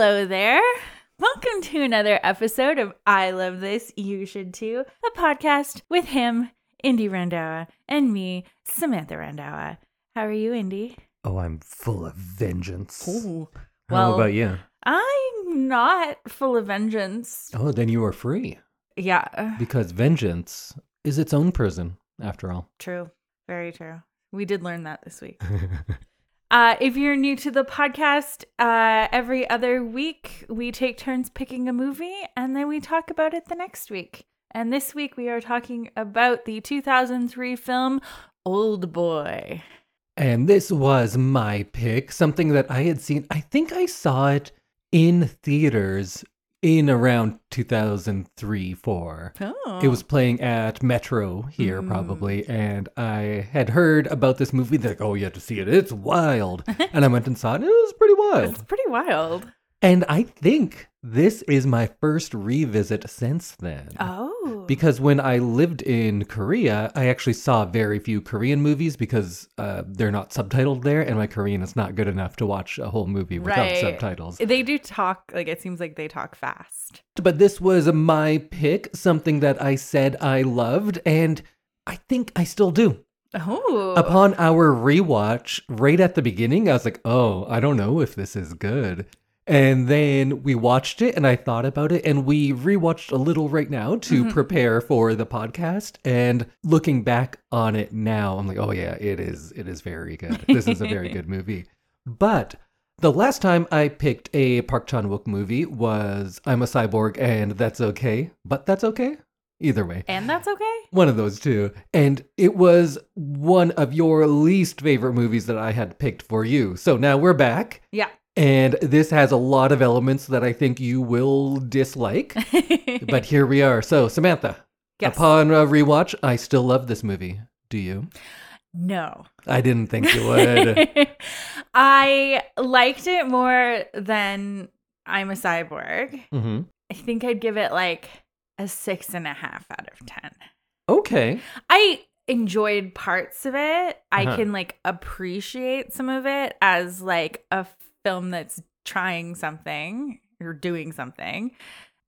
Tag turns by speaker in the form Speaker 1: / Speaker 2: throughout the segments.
Speaker 1: Hello there. Welcome to another episode of I Love This, You Should Too, a podcast with him, Indy Randhawa, and me, Samantha Randhawa. How are you, Indy?
Speaker 2: Oh, I'm full of vengeance.
Speaker 1: Ooh.
Speaker 2: How
Speaker 1: Well-
Speaker 2: about you?
Speaker 1: I'm not full of vengeance.
Speaker 2: Oh, then you are free
Speaker 1: Yeah,
Speaker 2: because vengeance is its own prison, after all.
Speaker 1: true. Very true. We did learn that this week. Uh, if you're new to the podcast, uh, every other week we take turns picking a movie and then we talk about it the next week. And this week we are talking about the 2003 film Old Boy.
Speaker 2: and this was my pick, something that I had seen. I think I saw it in theaters in around 2003 4.
Speaker 1: Oh.
Speaker 2: It was playing at Metro here,
Speaker 1: Mm.
Speaker 2: probably, and I had heard about this movie. They're like, "Oh, you have to see it. It's wild," and I went and saw it. and It was pretty wild.
Speaker 1: It's pretty wild.
Speaker 2: And I think this is my first revisit since then.
Speaker 1: Oh.
Speaker 2: Because when I lived in Korea, I actually saw very few Korean movies because uh, they're not subtitled there, and my Korean is not good enough to watch a whole movie without
Speaker 1: Right.
Speaker 2: subtitles.
Speaker 1: they do talk, like, it seems like they talk fast.
Speaker 2: But this was my pick, something that I said I loved, and I think I still do.
Speaker 1: Oh.
Speaker 2: Upon our rewatch, right at the beginning, I was like, oh, I don't know if this is good. And then we watched it and I thought about it and we rewatched a little right now to
Speaker 1: Mhm.
Speaker 2: prepare for the podcast. And looking back on it now, I'm like, oh yeah, it is it is very good. This is a very good movie. But the last time I picked a Park Chan-wook movie was I'm a Cyborg and That's Okay, but That's Okay. Either way.
Speaker 1: and that's okay?
Speaker 2: One of those two. And it was one of your least favorite movies that I had picked for you. So now we're back.
Speaker 1: Yeah.
Speaker 2: And this has a lot of elements that I think you will dislike. but here we are. So, Samantha,
Speaker 1: Yes.
Speaker 2: upon a rewatch, I still love this movie. Do you?
Speaker 1: no.
Speaker 2: I didn't think you would.
Speaker 1: I liked it more than I'm a cyborg.
Speaker 2: hmm
Speaker 1: I think I'd give it like a six and a half out of 10.
Speaker 2: Okay.
Speaker 1: I enjoyed parts of it. I
Speaker 2: Uh-huh.
Speaker 1: can like appreciate some of it as like a film that's trying something or doing something.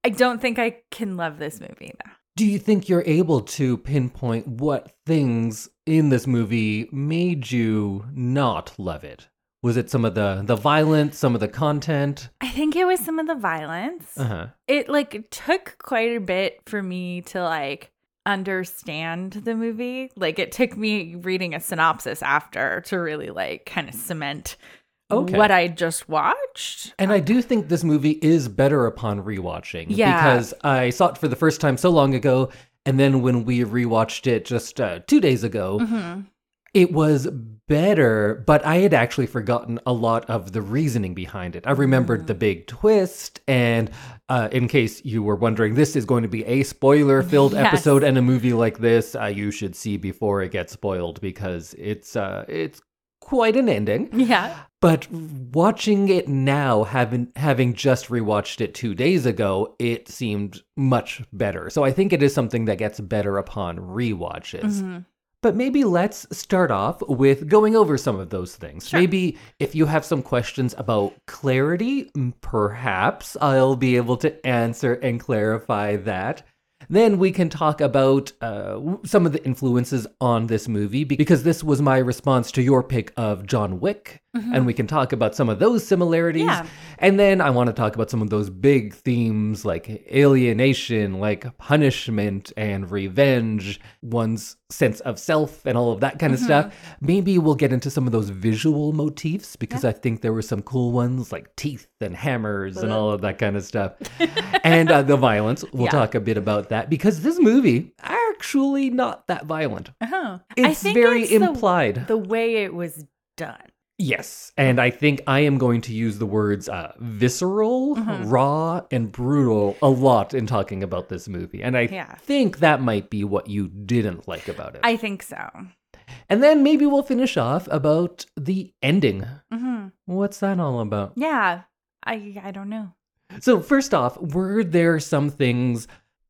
Speaker 1: I don't think I can love this movie though.
Speaker 2: Do you think you're able to pinpoint what things in this movie made you not love it? Was it some of the the violence, some of the content?
Speaker 1: I think it was some of the violence.
Speaker 2: Uh-huh.
Speaker 1: it like took quite a bit for me to like understand the movie like it took me reading a synopsis after to really like kind of cement
Speaker 2: Okay.
Speaker 1: what i just watched
Speaker 2: And I do think this movie is better upon rewatching.
Speaker 1: Yeah.
Speaker 2: Because I saw it for the first time so long ago, and then when we rewatched it just uh, two days ago,
Speaker 1: Mhm.
Speaker 2: it was better, but I had actually forgotten a lot of the reasoning behind it. I remembered
Speaker 1: Mm.
Speaker 2: the big twist, and uh, in case you were wondering, this is going to be a spoiler filled
Speaker 1: Yes.
Speaker 2: episode, and a movie like this uh, you should see before it gets spoiled because it's uh, it's quite an ending.
Speaker 1: yeah
Speaker 2: But watching it now, having having just rewatched it two days ago, it seemed much better. So I think it is something that gets better upon rewatches.
Speaker 1: Mhm.
Speaker 2: But maybe let's start off with going over some of those things.
Speaker 1: Sure.
Speaker 2: Maybe if you have some questions about clarity, perhaps I'll be able to answer and clarify that. Then we can talk about uh, some of the influences on this movie because this was my response to your pick of John Wick. Mm-hmm. And we can talk about some of those similarities.
Speaker 1: Yeah.
Speaker 2: And then I want to talk about some of those big themes like alienation, like punishment and revenge, one's sense of self, and all of that kind of mm-hmm. stuff. Maybe we'll get into some of those visual motifs because I think there were some cool ones like teeth and hammers and all of that kind of stuff. and uh, the violence, we'll
Speaker 1: Yeah.
Speaker 2: talk a bit about that because this movie actually not that violent.
Speaker 1: Oh.
Speaker 2: It's very
Speaker 1: it's the-
Speaker 2: implied.
Speaker 1: the way it was done
Speaker 2: Yes, and I think I am going to use the words uh, visceral,
Speaker 1: Mhm.
Speaker 2: raw, and brutal a lot in talking about this movie. And I
Speaker 1: Yeah.
Speaker 2: think that might be what you didn't like about it.
Speaker 1: i think so
Speaker 2: and then maybe we'll finish off about the ending.
Speaker 1: hmm
Speaker 2: What's that all about?
Speaker 1: yeah i i don't know
Speaker 2: So, first off, were there some things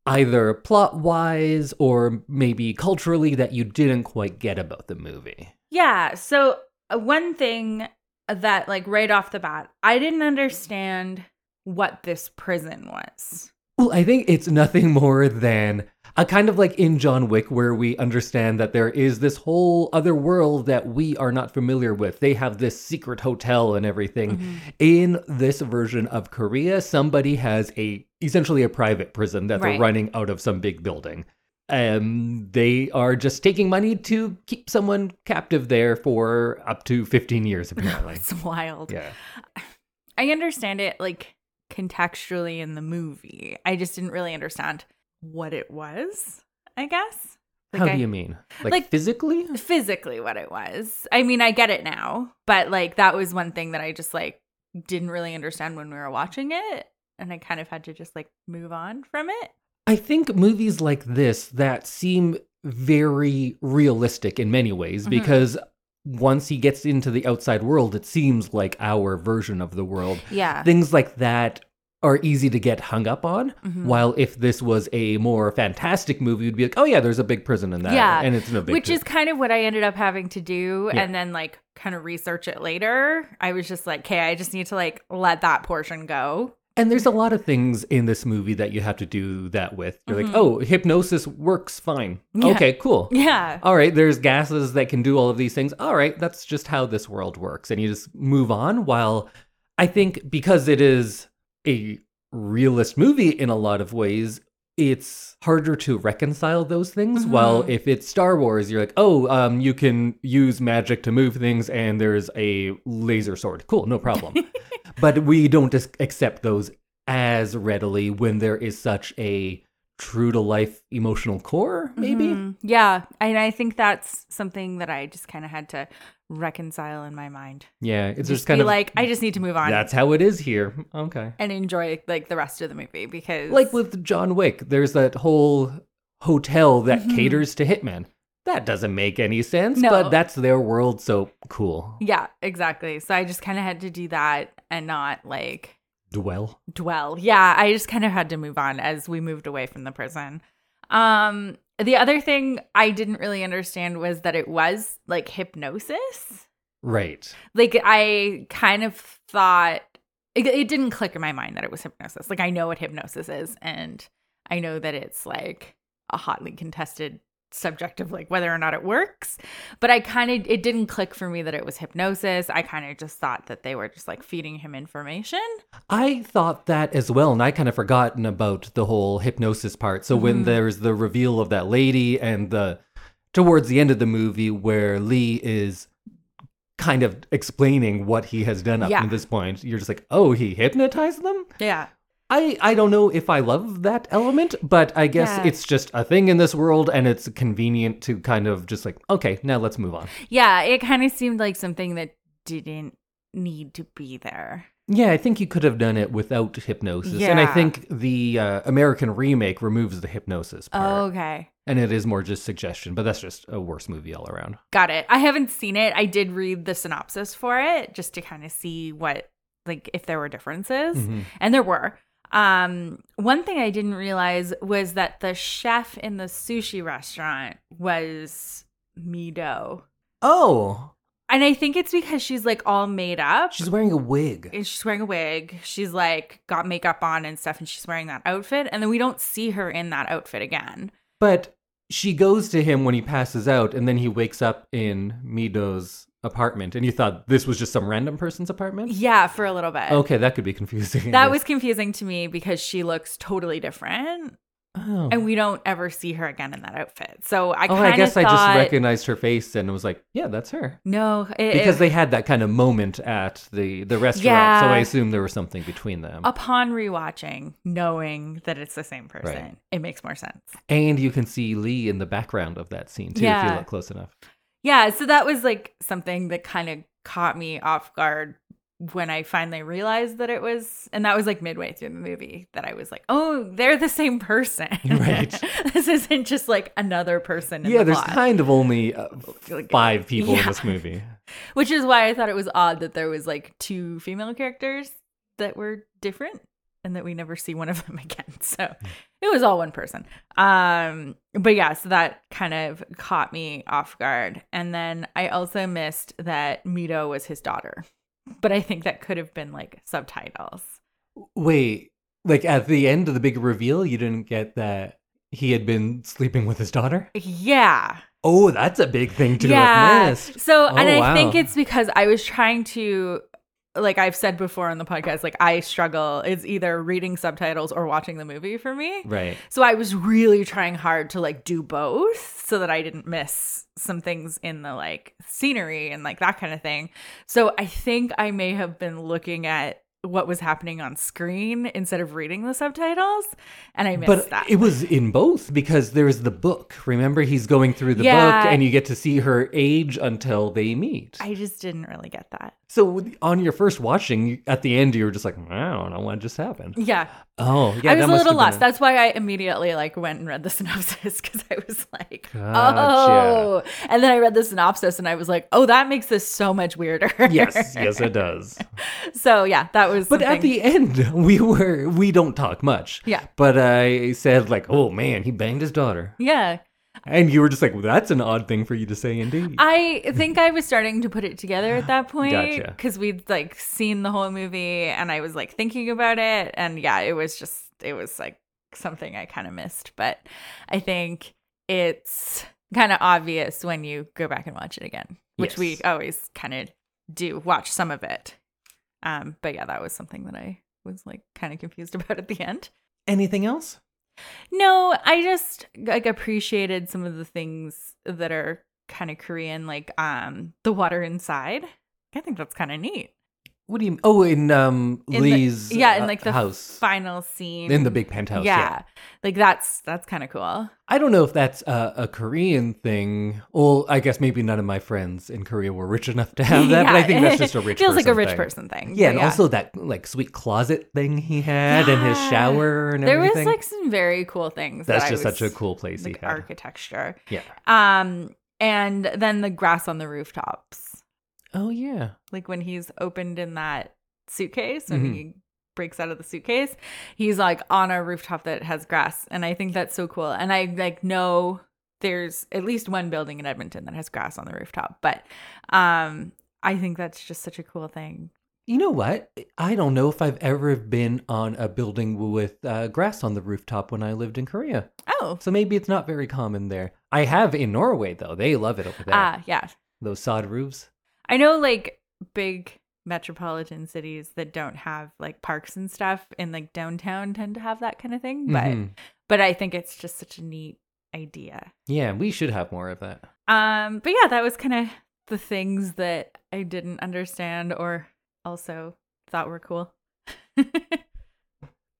Speaker 2: either plot wise or maybe culturally that you didn't quite get about the movie?
Speaker 1: Yeah. So one thing that like right off the bat, I didn't understand what this prison was.
Speaker 2: Well, I think it's nothing more than a kind of like in John Wick, where we understand that there is this whole other world that we are not familiar with. They have this secret hotel and everything.
Speaker 1: Mm-hmm.
Speaker 2: In this version of Korea, somebody has a essentially a private prison that they're running out of some big building. Um, they are just taking money to keep someone captive there for up to 15 years, apparently.
Speaker 1: It's wild.
Speaker 2: yeah.
Speaker 1: I understand it like contextually in the movie. I just didn't really understand what it was, I guess. Like
Speaker 2: How
Speaker 1: I-
Speaker 2: do you mean? Like,
Speaker 1: like-
Speaker 2: physically?
Speaker 1: physically what it was. I mean, I get it now, but like that was one thing that I just like didn't really understand when we were watching it, and I kind of had to just like move on from it.
Speaker 2: I think movies like this that seem very realistic in many ways
Speaker 1: Mhm.
Speaker 2: because once he gets into the outside world, it seems like our version of the world.
Speaker 1: Yeah.
Speaker 2: Things like that are easy to get hung up on.
Speaker 1: Mhm.
Speaker 2: While if this was a more fantastic movie, you'd be like, oh, yeah, there's a big prison in that.
Speaker 1: Yeah,
Speaker 2: And it's no big
Speaker 1: Which
Speaker 2: deal.
Speaker 1: is kind of what I ended up having to do
Speaker 2: Yeah.
Speaker 1: and then like kind of research it later. I was just like, okay, I just need to like let that portion go.
Speaker 2: And there's a lot of things in this movie that you have to do that with. You're
Speaker 1: Mhm.
Speaker 2: like, oh, hypnosis works fine.
Speaker 1: Yeah.
Speaker 2: Okay, cool.
Speaker 1: Yeah.
Speaker 2: all right, there's gases that can do all of these things. All right, that's just how this world works. And you just move on. While I think because it is a realist movie in a lot of ways, it's harder to reconcile those things.
Speaker 1: Mhm.
Speaker 2: While if it's Star Wars, you're like, oh, um, you can use magic to move things and there's a laser sword. Cool, no problem. but we don't accept those as readily when there is such a true to life emotional core, maybe.
Speaker 1: Mhm. Yeah. And I think that's something that I just kind of had to reconcile in my mind.
Speaker 2: Yeah, it's
Speaker 1: just
Speaker 2: just, kind
Speaker 1: be
Speaker 2: of
Speaker 1: like, I just need to move on
Speaker 2: that's how it is here. Okay.
Speaker 1: and enjoy like the rest of the movie because
Speaker 2: Like with John Wick, there's that whole hotel that
Speaker 1: Mhm.
Speaker 2: caters to hitmen. That doesn't make any sense,
Speaker 1: No.
Speaker 2: but that's their world, so cool.
Speaker 1: Yeah, exactly. So I just kind of had to do that and not like
Speaker 2: Dwell.
Speaker 1: dwell. Yeah, I just kind of had to move on as we moved away from the prison. Um the other thing I didn't really understand was that it was like hypnosis.
Speaker 2: Right.
Speaker 1: Like I kind of thought it, it didn't click in my mind that it was hypnosis. Like I know what hypnosis is and I know that it's like a hotly contested subject of like whether or not it works but i kind of it didn't click for me that it was hypnosis i kind of just thought that they were just like feeding him information
Speaker 2: I thought that as well, and I kind of forgotten about the whole hypnosis part. So when
Speaker 1: Mhm.
Speaker 2: there's the reveal of that lady and the towards the end of the movie where Lee is kind of explaining what he has done up
Speaker 1: Yeah.
Speaker 2: to this point, you're just like, oh, he hypnotized them?
Speaker 1: yeah
Speaker 2: I, I don't know if I love that element, but I guess
Speaker 1: Yeah.
Speaker 2: it's just a thing in this world and it's convenient to kind of just like, okay, now let's move on.
Speaker 1: Yeah, it kind of seemed like something that didn't need to be there.
Speaker 2: Yeah, I think you could have done it without hypnosis. And I think the uh, American remake removes the hypnosis part.
Speaker 1: Oh, okay.
Speaker 2: And it is more just suggestion, but that's just a worse movie all around.
Speaker 1: Got it. I haven't seen it. I did read the synopsis for it just to kind of see what like if there were differences.
Speaker 2: Mhm.
Speaker 1: And there were. Um one thing I didn't realize was that the chef in the sushi restaurant was Mido.
Speaker 2: Oh,
Speaker 1: And I think it's because she's like all made up.
Speaker 2: she's wearing a wig.
Speaker 1: and she's wearing a wig. She's like got makeup on and stuff, and she's wearing that outfit. And then we don't see her in that outfit again.
Speaker 2: But she goes to him when he passes out, and then he wakes up in Mido's apartment. And you thought this was just some random person's apartment?
Speaker 1: Yeah, for a little bit.
Speaker 2: Okay, that could be confusing.
Speaker 1: That was confusing to me because she looks totally different,
Speaker 2: Oh.
Speaker 1: and we don't ever see her again in that outfit. So I
Speaker 2: oh,
Speaker 1: kind of
Speaker 2: I guess
Speaker 1: thought,
Speaker 2: I just recognized her face and was like, yeah, that's her.
Speaker 1: no, it,
Speaker 2: Because
Speaker 1: it-
Speaker 2: they had that kind of moment at the, the restaurant.
Speaker 1: Yeah.
Speaker 2: So I assume there was something between them.
Speaker 1: upon rewatching, knowing that it's the same person,
Speaker 2: Right.
Speaker 1: it makes more sense.
Speaker 2: And you can see Lee in the background of that scene too, if
Speaker 1: Yeah.
Speaker 2: you look close enough.
Speaker 1: Yeah, so that was like something that kind of caught me off guard when I finally realized that it was, and that was like midway through the movie that I was like, oh, they're the same person.
Speaker 2: Right.
Speaker 1: this isn't just like another person. In
Speaker 2: Yeah,
Speaker 1: the
Speaker 2: there's
Speaker 1: plot.
Speaker 2: kind of only uh,
Speaker 1: Like,
Speaker 2: five people in this movie.
Speaker 1: Which is why I thought it was odd that there was like two female characters that were different and that we never see one of them again. So it was all one person. Um but yeah, so that kind of caught me off guard. And then I also missed that Mido was his daughter. but I think that could have been like subtitles.
Speaker 2: Wait, like at the end of the big reveal, you didn't get that he had been sleeping with his daughter?
Speaker 1: Yeah.
Speaker 2: Oh, that's a big thing to
Speaker 1: yeah.
Speaker 2: have missed.
Speaker 1: So, and
Speaker 2: Oh,
Speaker 1: I think it's because I was trying to, like I've said before on the podcast, like I struggle. It's either reading subtitles or watching the movie for me.
Speaker 2: Right.
Speaker 1: So I was really trying hard to like do both so that I didn't miss some things in the like scenery and like that kind of thing. So I think I may have been looking at what was happening on screen instead of reading the subtitles and I missed
Speaker 2: But
Speaker 1: that.
Speaker 2: it was in both because there's the book. Remember, he's going through the
Speaker 1: Yeah.
Speaker 2: book and you get to see her age until they meet.
Speaker 1: I just didn't really get that.
Speaker 2: so on your first watching, at the end, you were just like, I don't know what just happened.
Speaker 1: Yeah.
Speaker 2: Oh, yeah.
Speaker 1: I
Speaker 2: that
Speaker 1: was a little lost.
Speaker 2: been
Speaker 1: That's why I immediately like went and read the synopsis because I was like,
Speaker 2: Gotcha.
Speaker 1: oh. And then I read the synopsis and I was like, oh, that makes this so much weirder.
Speaker 2: Yes, yes, it does.
Speaker 1: so yeah, that was.
Speaker 2: But at the end, we were we don't talk much.
Speaker 1: Yeah.
Speaker 2: But I said like, "Oh man, he banged his daughter,"
Speaker 1: yeah,
Speaker 2: and you were just like, well, "That's an odd thing for you to say, indeed."
Speaker 1: I think I was starting to put it together at that point
Speaker 2: Gotcha.
Speaker 1: because we'd like seen the whole movie and I was like thinking about it, and yeah, it was just it was like something I kind of missed, but I think it's kind of obvious when you go back and watch it again, which we always kind of do watch some of it. Um, but yeah, that was something that I was like kind of confused about at the end.
Speaker 2: Anything else?
Speaker 1: No, I just like appreciated some of the things that are kind of Korean, like um the water inside. I think that's kind of neat.
Speaker 2: What do you? Mean? Oh, in um
Speaker 1: In the-
Speaker 2: Lee's
Speaker 1: yeah, in
Speaker 2: uh,
Speaker 1: like the
Speaker 2: house
Speaker 1: final scene
Speaker 2: in the big penthouse. Yeah.
Speaker 1: Yeah, like that's that's kind of cool.
Speaker 2: I don't know if that's a, a Korean thing. Well, I guess maybe none of my friends in Korea were rich enough to have that, but I think that's just a rich. Thing.
Speaker 1: Feels like a rich
Speaker 2: thing.
Speaker 1: person thing.
Speaker 2: Yeah, and also that like sweet closet thing he had and his shower and
Speaker 1: there was
Speaker 2: everything.
Speaker 1: like some very cool things.
Speaker 2: that's
Speaker 1: that I
Speaker 2: just such a cool place
Speaker 1: like
Speaker 2: he had.
Speaker 1: architecture.
Speaker 2: Yeah.
Speaker 1: Um, and then the grass on the rooftops.
Speaker 2: Oh yeah.
Speaker 1: like when he's opened in that suitcase when
Speaker 2: Mhm.
Speaker 1: he breaks out of the suitcase he's like on a rooftop that has grass and i think that's so cool and i like know there's at least one building in edmonton that has grass on the rooftop but um i think that's just such a cool thing
Speaker 2: You know what? I don't know if I've ever been on a building with uh, grass on the rooftop when I lived in Korea.
Speaker 1: oh
Speaker 2: So maybe it's not very common there. I have in Norway though. They love it over there.
Speaker 1: ah yeah
Speaker 2: Those sod roofs.
Speaker 1: I know like big metropolitan cities that don't have like parks and stuff in like downtown tend to have that kind of thing but
Speaker 2: Mhm.
Speaker 1: but i think it's just such a neat idea
Speaker 2: Yeah, we should have more of that.
Speaker 1: Um, but yeah, that was kind of the things that I didn't understand or also thought were cool.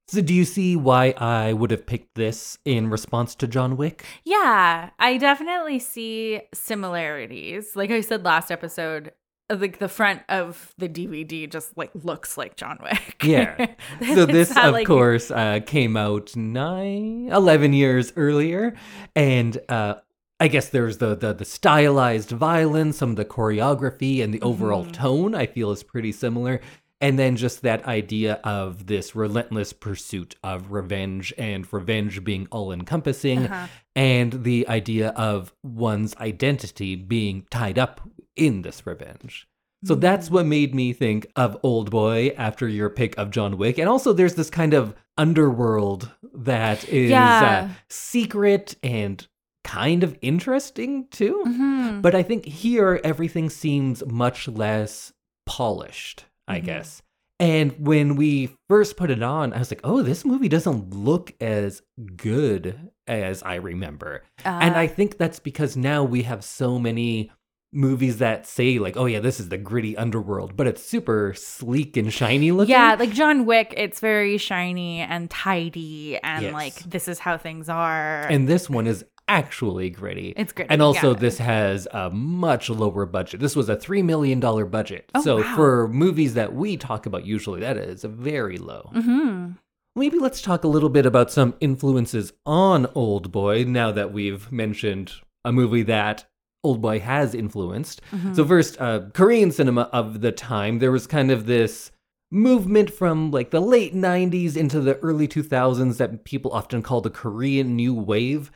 Speaker 2: So do you see why I would have picked this in response to John Wick?
Speaker 1: yeah, I definitely see similarities. Like I said last episode, like the front of the DVD just like looks like John Wick.
Speaker 2: Yeah. So this,
Speaker 1: not
Speaker 2: of
Speaker 1: like-
Speaker 2: course, uh, came out nine, 11 years earlier, and uh, I guess there's the, the the stylized violence, some of the choreography, and the overall
Speaker 1: Mhm.
Speaker 2: tone. I feel is pretty similar, and then just that idea of this relentless pursuit of revenge, and revenge being all encompassing,
Speaker 1: Uh-huh.
Speaker 2: and the idea of one's identity being tied up in this revenge. So that's what made me think of Old Boy after your pick of John Wick. And also, there's this kind of underworld that is
Speaker 1: Yeah.
Speaker 2: uh, secret and kind of interesting too.
Speaker 1: Mhm.
Speaker 2: But I think here, everything seems much less polished, I
Speaker 1: Mhm.
Speaker 2: guess. And when we first put it on, I was like, oh, this movie doesn't look as good as I remember. and
Speaker 1: Uh,
Speaker 2: I think that's because now we have so many movies that say, like, oh, yeah, this is the gritty underworld, but it's super sleek and shiny looking.
Speaker 1: yeah, like John Wick, it's very shiny and tidy, and
Speaker 2: Yes.
Speaker 1: like this is how things are.
Speaker 2: And this one is actually gritty.
Speaker 1: it's great.
Speaker 2: And also,
Speaker 1: yeah.
Speaker 2: this has a much lower budget. This was a $3 million budget.
Speaker 1: Oh,
Speaker 2: so,
Speaker 1: wow.
Speaker 2: for movies that we talk about usually, that is very low.
Speaker 1: Mhm.
Speaker 2: Maybe let's talk a little bit about some influences on Old Boy now that we've mentioned a movie that Old Boy has influenced.
Speaker 1: Mhm.
Speaker 2: So, first, uh, Korean cinema of the time, there was kind of this movement from like the late 90s into the early 2000s that people often call the Korean New Wave.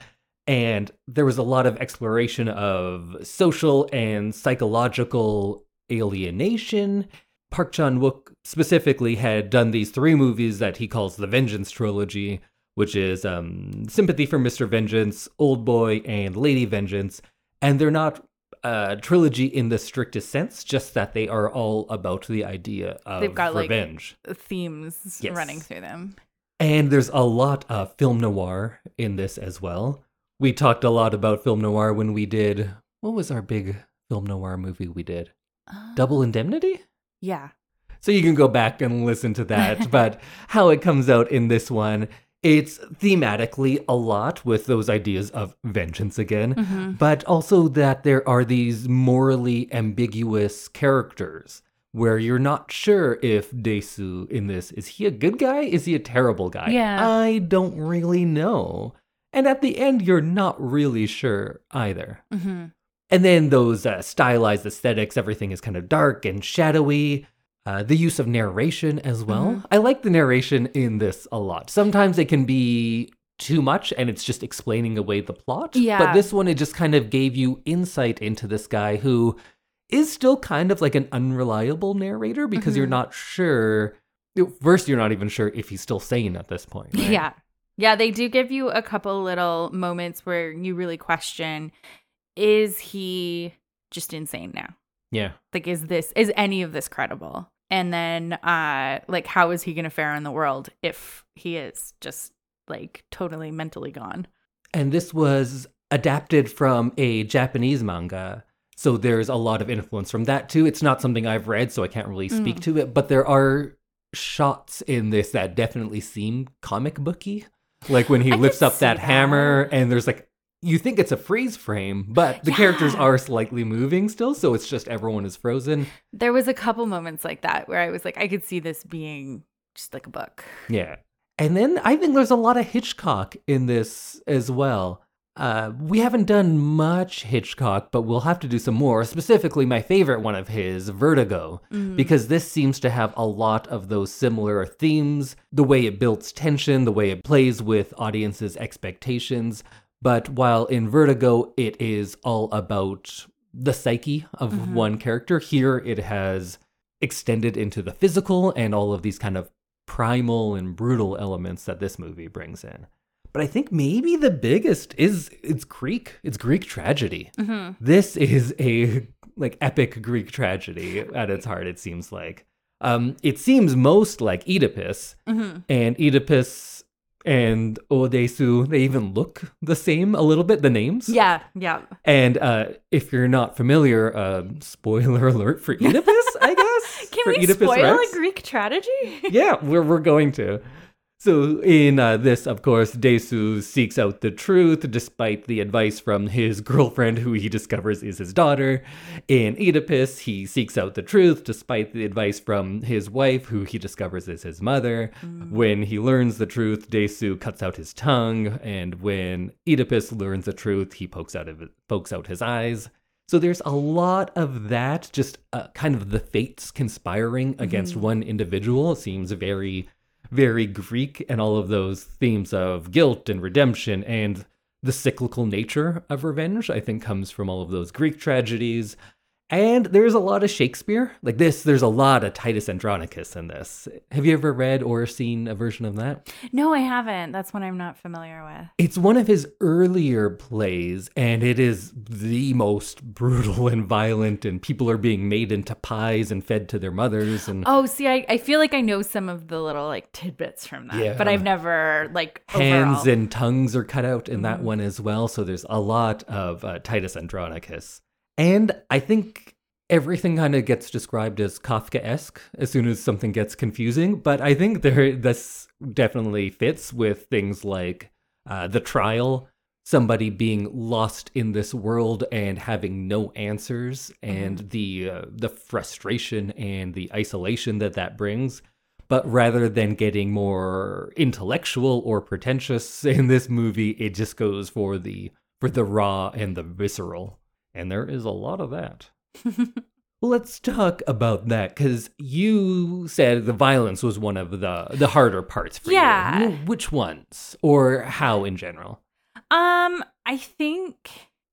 Speaker 2: And there was a lot of exploration of social and psychological alienation, Park Chan Wook specifically had done these three movies that he calls the Vengeance trilogy, which is um, Sympathy for Mr. Vengeance, Old Boy, and Lady Vengeance. And they're not a trilogy in the strictest sense, just that they are all about the idea of
Speaker 1: They've got, like,
Speaker 2: revenge.
Speaker 1: Themes
Speaker 2: Yes.
Speaker 1: running through them.
Speaker 2: And there's a lot of film noir in this as well. We talked a lot about film noir when we did what was our big film noir movie we did? Uh, Double Indemnity?
Speaker 1: Yeah.
Speaker 2: So you can go back and listen to that. but how it comes out in this one, it's thematically a lot with those ideas of vengeance again,
Speaker 1: Mm-hmm.
Speaker 2: but also that there are these morally ambiguous characters where you're not sure if Dae-su in this is he a good guy? Is he a terrible guy?
Speaker 1: Yeah.
Speaker 2: I don't really know. And at the end, you're not really sure either.
Speaker 1: Mm-hmm.
Speaker 2: And then those uh, stylized aesthetics, everything is kind of dark and shadowy. Uh, the use of narration as well.
Speaker 1: Mm-hmm.
Speaker 2: I like the narration in this a lot. Sometimes it can be too much and it's just explaining away the plot.
Speaker 1: Yeah.
Speaker 2: But this one, it just kind of gave you insight into this guy who is still kind of like an unreliable narrator because you're
Speaker 1: Mhm.
Speaker 2: not sure. First, you're not even sure if he's still sane at this point. right?
Speaker 1: Yeah. Yeah, they do give you a couple little moments where you really question is he just insane now?
Speaker 2: Yeah.
Speaker 1: Like is this is any of this credible? And then uh like how is he going to fare in the world if he is just like totally mentally gone?
Speaker 2: And this was adapted from a Japanese manga. So there's a lot of influence from that too. It's not something I've read, so I can't really speak
Speaker 1: Mm.
Speaker 2: to it, but there are shots in this that definitely seem comic booky. Like when he
Speaker 1: I
Speaker 2: lifts up that,
Speaker 1: see
Speaker 2: hammer and there's like you think it's a freeze frame, but the characters are slightly moving still, so it's just everyone is frozen.
Speaker 1: There was a couple moments like that where I was like I could see this being just like a book.
Speaker 2: Yeah. And then I think there's a lot of Hitchcock in this as well. Uh, we haven't done much Hitchcock, but we'll have to do some more. Specifically, my favorite one of his, Vertigo,
Speaker 1: Mhm.
Speaker 2: because this seems to have a lot of those similar themes the way it builds tension, the way it plays with audiences' expectations. But while in Vertigo, it is all about the psyche of
Speaker 1: Mhm.
Speaker 2: one character, here it has extended into the physical and all of these kind of primal and brutal elements that this movie brings in. But I think maybe the biggest is it's Greek. It's Greek tragedy.
Speaker 1: Mhm.
Speaker 2: This is a like epic Greek tragedy at its heart. It seems like. Um, it seems most like Oedipus,
Speaker 1: Mhm.
Speaker 2: and Oedipus and Odesu. They even look the same a little bit. The names.
Speaker 1: Yeah, yeah.
Speaker 2: And uh, if you're not familiar, um, spoiler alert for Oedipus, I guess.
Speaker 1: Can
Speaker 2: for
Speaker 1: we
Speaker 2: Oedipus
Speaker 1: spoil
Speaker 2: Rex?
Speaker 1: a Greek tragedy?
Speaker 2: yeah, we're we're going to. So in uh, this, of course, Dae-su seeks out the truth despite the advice from his girlfriend, who he discovers is his daughter. In Oedipus, he seeks out the truth despite the advice from his wife, who he discovers is his mother. When he learns the truth, Dae-su cuts out his tongue, and when Oedipus learns the truth, he pokes out of pokes out his eyes. So there's a lot of that, just uh, kind of the fates conspiring against one individual. It seems very, very Greek, and all of those themes of guilt and redemption and the cyclical nature of revenge, I think, comes from all of those Greek tragedies. And there's a lot of Shakespeare. Like this, there's a lot of Titus Andronicus in this. Have you ever read or seen a version of that?
Speaker 1: No, I haven't. That's one I'm not familiar with.
Speaker 2: It's one of his earlier plays, and it is the most brutal and violent, and people are being made into pies and fed to their mothers. And
Speaker 1: Oh, see, I, I feel like I know some of the little like tidbits from that,
Speaker 2: Yeah.
Speaker 1: but I've never like
Speaker 2: hands
Speaker 1: overall.
Speaker 2: and tongues are cut out in that
Speaker 1: Mhm.
Speaker 2: one as well. So there's a lot of uh, Titus Andronicus. And I think everything kind of gets described as Kafka-esque as soon as something gets confusing. But I think there this definitely fits with things like uh, the trial, somebody being lost in this world and having no answers, and the uh, the frustration and the isolation that that brings. But rather than getting more intellectual or pretentious in this movie, it just goes for the for the raw and the visceral. And there is a lot of that. Let's talk about that because you said the violence was one of the the harder parts for
Speaker 1: Yeah.
Speaker 2: you. Wh- Which ones, or how in general?
Speaker 1: Um, I think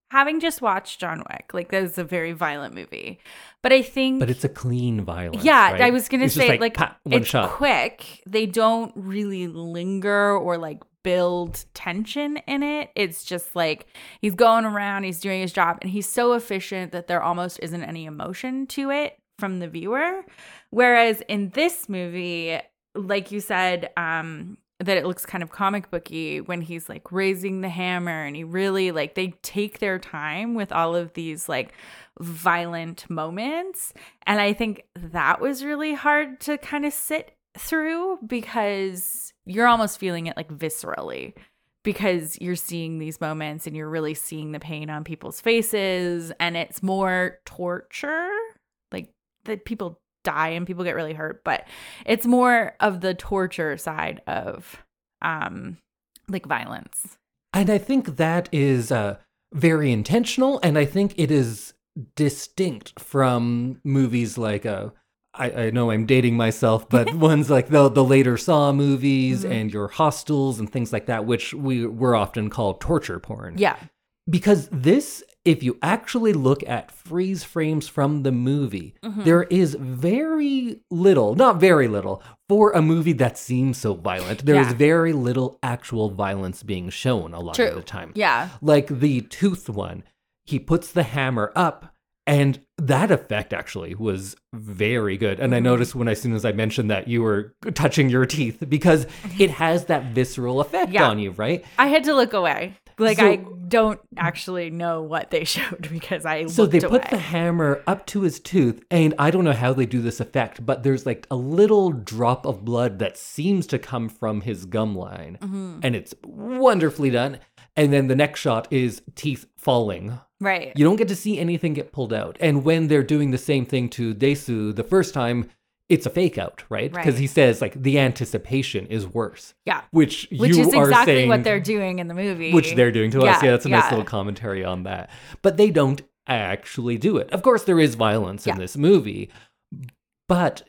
Speaker 1: having just watched John Wick, like that is a very violent movie. But I think
Speaker 2: But it's a clean violence.
Speaker 1: yeah,
Speaker 2: right?
Speaker 1: I was gonna
Speaker 2: It's
Speaker 1: say like,
Speaker 2: pat, one
Speaker 1: it's
Speaker 2: shot.
Speaker 1: quick. They don't really linger or like build tension in it. It's just like he's going around, he's doing his job, and he's so efficient that there almost isn't any emotion to it from the viewer. Whereas in this movie, like you said, um, that it looks kind of comic booky when he's like raising the hammer and he really like they take their time with all of these like violent moments. And i think that was really hard to kind of sit through because you're almost feeling it like viscerally because you're seeing these moments and you're really seeing the pain on people's faces. And it's more torture like that people die and people get really hurt but it's more of the torture side of um like violence.
Speaker 2: And I think that is uh, very intentional, and I think it is distinct from movies like uh, I, I know I'm dating myself, but ones like the the later Saw movies
Speaker 1: Mhm.
Speaker 2: and your Hostels and things like that, which we were often called torture porn.
Speaker 1: yeah
Speaker 2: Because this, if you actually look at freeze frames from the movie,
Speaker 1: Mhm.
Speaker 2: there is very little, not very little, for a movie that seems so violent. There is
Speaker 1: Yeah.
Speaker 2: very little actual violence being shown a lot
Speaker 1: True.
Speaker 2: of the time.
Speaker 1: yeah
Speaker 2: Like the tooth one, he puts the hammer up, and that effect actually was very good. And I
Speaker 1: Mhm.
Speaker 2: noticed when as soon as I mentioned that you were touching your teeth because it has that visceral effect
Speaker 1: Yeah.
Speaker 2: on you, right?
Speaker 1: i had to look away like
Speaker 2: So-
Speaker 1: i don't actually know what they showed because i
Speaker 2: So they
Speaker 1: away.
Speaker 2: put the hammer up to his tooth, and I don't know how they do this effect, but there's like a little drop of blood that seems to come from his gum line,
Speaker 1: Mhm.
Speaker 2: and it's wonderfully done. And then the next shot is teeth falling.
Speaker 1: right
Speaker 2: You don't get to see anything get pulled out. And when they're doing the same thing to Dae-su the first time, it's a fake out, right? Because
Speaker 1: Right.
Speaker 2: he says like the anticipation is worse,
Speaker 1: yeah
Speaker 2: which,
Speaker 1: which is exactly
Speaker 2: saying
Speaker 1: what they're doing in the movie
Speaker 2: which they're doing to us.
Speaker 1: Yeah,
Speaker 2: Yeah, that's a nice little commentary on that. But they don't actually do it. Of course, there is violence in this movie, but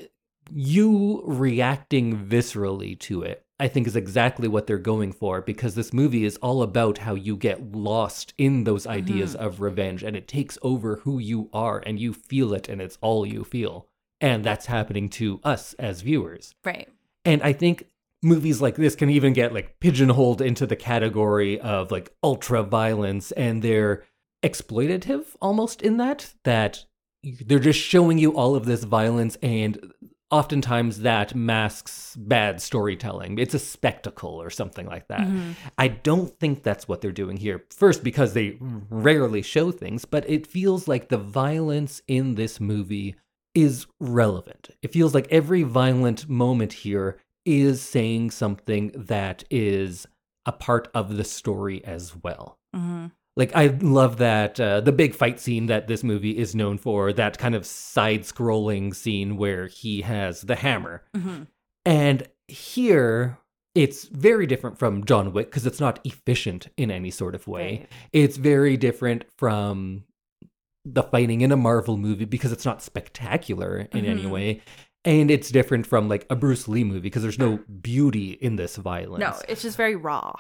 Speaker 2: you reacting viscerally to it, I think, is exactly what they're going for because this movie is all about how you get lost in those ideas
Speaker 1: Mm-hmm.
Speaker 2: of revenge and it takes over who you are and you feel it and it's all you feel. And that's happening to us as viewers.
Speaker 1: right
Speaker 2: And I think movies like this can even get like pigeonholed into the category of like ultra violence and they're exploitative almost in that that they're just showing you all of this violence and oftentimes that masks bad storytelling. It's a spectacle or something like that.
Speaker 1: Mhm.
Speaker 2: i don't think that's what they're doing here. First because they rarely show things but it feels like the violence in this movie is relevant. It feels like every violent moment here is saying something that is a part of the story as well.
Speaker 1: Mhm.
Speaker 2: Like I love that uh, the big fight scene that this movie is known for, that kind of side-scrolling scene where he has the hammer.
Speaker 1: Mhm.
Speaker 2: And here it's very different from John Wick because it's not efficient in any sort of way.
Speaker 1: Right.
Speaker 2: It's very different from the fighting in a Marvel movie because it's not spectacular in any
Speaker 1: Mhm.
Speaker 2: way. And it's different from like a Bruce Lee movie because there's no beauty in this violence.
Speaker 1: no it's just very raw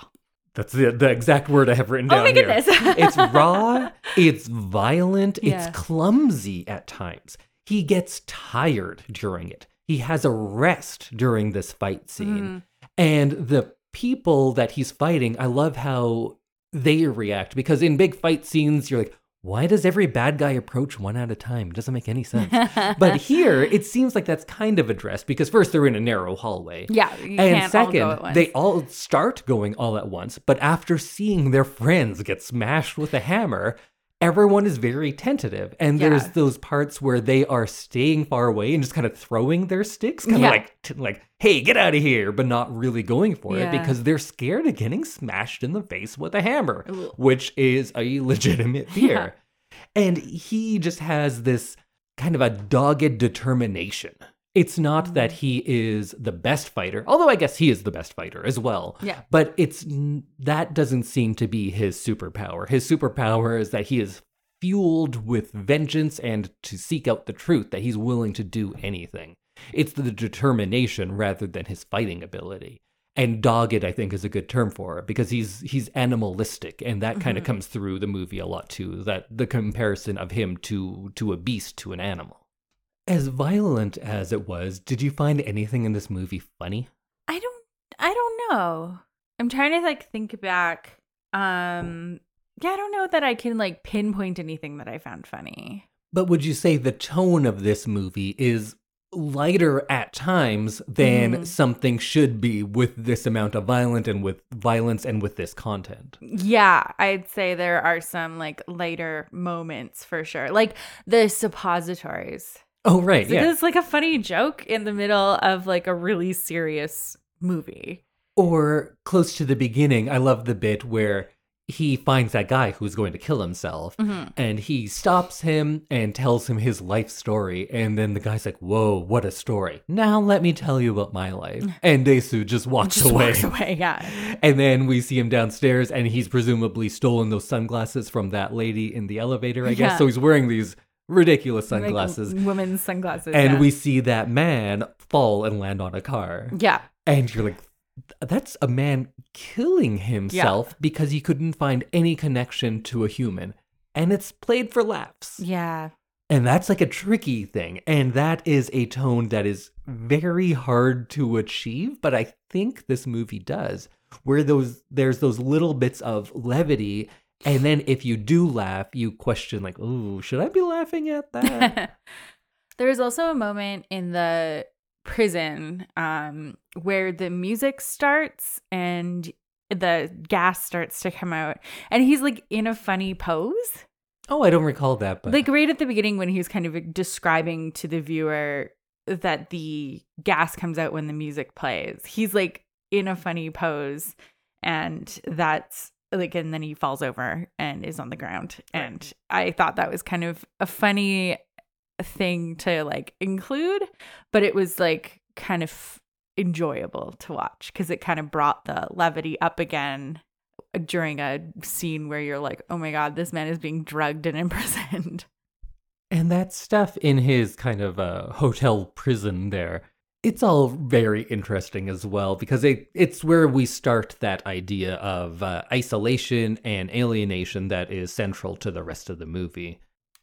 Speaker 2: That's the, the exact word I have written
Speaker 1: oh
Speaker 2: down
Speaker 1: my
Speaker 2: here
Speaker 1: goodness
Speaker 2: it's raw, it's violent,
Speaker 1: Yeah.
Speaker 2: it's clumsy at times. He gets tired during it. He has a rest during this fight scene.
Speaker 1: Mhm.
Speaker 2: And the people that he's fighting, I love how they react because in big fight scenes, you're like, why does every bad guy approach one at a time? It doesn't make any sense. but here, it seems like that's kind of addressed because first they're in a narrow hallway.
Speaker 1: yeah you
Speaker 2: And
Speaker 1: can't
Speaker 2: second,
Speaker 1: all go at once.
Speaker 2: they all start going all at once, but after seeing their friends get smashed with a hammer, everyone is very tentative. And there's those parts where they are staying far away and just kind of throwing their sticks, kind of like t- like, "Hey, get out of here," but not really going for
Speaker 1: Yeah.
Speaker 2: it because they're scared of getting smashed in the face with a hammer,
Speaker 1: Ooh.
Speaker 2: which is a legitimate fear. And he just has this kind of a dogged determination. It's not that mm. he is the best fighter, although I guess he is the best fighter as well.
Speaker 1: Yeah.
Speaker 2: But it's that doesn't seem to be his superpower. His superpower is that he is fueled with vengeance and to seek out the truth, that he's willing to do anything. It's the determination rather than his fighting ability. And dogged, I think, is a good term for it because he's he's animalistic, and that kind of mm-hmm. comes through the movie a lot too. That the comparison of him to to a beast, to an animal. As violent as it was, did you find anything in this movie funny?
Speaker 1: I don't I don't know. I'm trying to like think back. Um yeah, I don't know that I can like pinpoint anything that I found funny.
Speaker 2: But would you say the tone of this movie is lighter at times than
Speaker 1: Mhm.
Speaker 2: something should be with this amount of violence and with violence and with this content?
Speaker 1: Yeah, I'd say there are some like lighter moments for sure. Like the suppositories.
Speaker 2: Oh right,
Speaker 1: So
Speaker 2: yeah.
Speaker 1: It's like a funny joke in the middle of like a really serious movie.
Speaker 2: Or close to the beginning, I love the bit where he finds that guy who's going to kill himself
Speaker 1: Mhm.
Speaker 2: and he stops him and tells him his life story and then the guy's like, "Whoa, what a story. Now let me tell you about my life." And Dae-su just walks
Speaker 1: Just
Speaker 2: away.
Speaker 1: walks away, yeah.
Speaker 2: And then we see him downstairs, and he's presumably stolen those sunglasses from that lady in the elevator, I guess.
Speaker 1: Yeah.
Speaker 2: So he's wearing these ridiculous
Speaker 1: Like,
Speaker 2: sunglasses.
Speaker 1: women's sunglasses.
Speaker 2: and
Speaker 1: yeah.
Speaker 2: we see that man fall and land on a car.
Speaker 1: Yeah.
Speaker 2: And you're like, that's a man killing himself because he couldn't find any connection to a human. And it's played for laughs.
Speaker 1: Yeah.
Speaker 2: And that's like a tricky thing. And that is a tone that is very hard to achieve, but I think this movie does. Where those there's those little bits of levity and then if you do laugh, you question like, "Oh, should I be laughing at that?"
Speaker 1: there was also a moment in the prison um, where the music starts and the gas starts to come out, and he's like in a funny pose.
Speaker 2: oh, I don't recall that, but
Speaker 1: Like right at the beginning when he's kind of describing to the viewer that the gas comes out when the music plays. He's like in a funny pose and that's like and then he falls over and is on the ground and I thought that was kind of a funny thing to like include, but it was like kind of enjoyable to watch because it kind of brought the levity up again during a scene where you're like, oh my God, this man is being drugged and imprisoned.
Speaker 2: And that stuff in his kind of uh, hotel prison there, it's all very interesting as well because it, it's where we start that idea of uh, isolation and alienation that is central to the rest of the movie.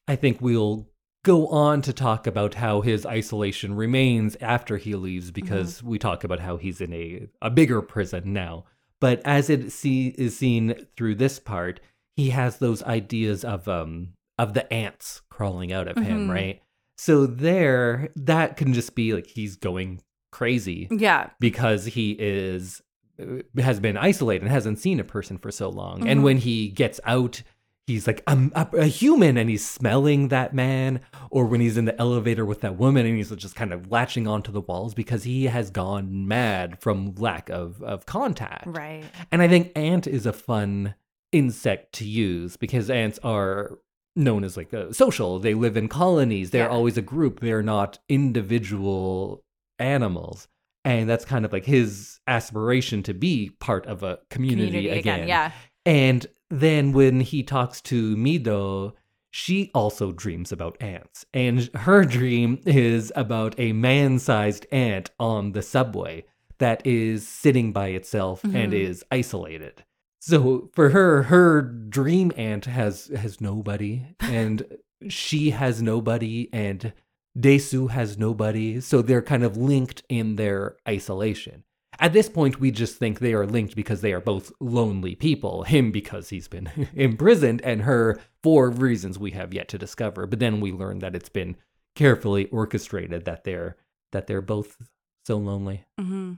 Speaker 2: I think we'll go on to talk about how his isolation remains after he leaves because we talk about how he's in a, a bigger prison now. But as it see, is seen through this part, he has those ideas of um of the ants crawling out of him,
Speaker 1: Mhm.
Speaker 2: right? So there, that can just be like he's going crazy
Speaker 1: Yeah.
Speaker 2: because he is uh, has been isolated and hasn't seen a person for so long. And
Speaker 1: Mhm.
Speaker 2: when he gets out, he's like I'm a, a human, and he's smelling that man. Or when he's in the elevator with that woman, and he's just kind of latching onto the walls because he has gone mad from lack of of contact.
Speaker 1: Right.
Speaker 2: And I think ant is a fun insect to use because ants are known as like uh, social. They live in colonies. They're
Speaker 1: Yeah.
Speaker 2: always a group. They're not individual animals. And that's kind of like his aspiration to be part of a community, again.
Speaker 1: Yeah.
Speaker 2: And then when he talks to Mido, she also dreams about ants. And her dream is about a man sized ant on the subway that is sitting by itself and
Speaker 1: Mhm.
Speaker 2: is isolated. So for her, her dream ant has has nobody, and she has nobody, and Dae-su has nobody. So they're kind of linked in their isolation. At this point, we just think they are linked because they are both lonely people. Him because he's been imprisoned, and her for reasons we have yet to discover. But then we learn that it's been carefully orchestrated that they're that they're both so lonely.
Speaker 1: hmm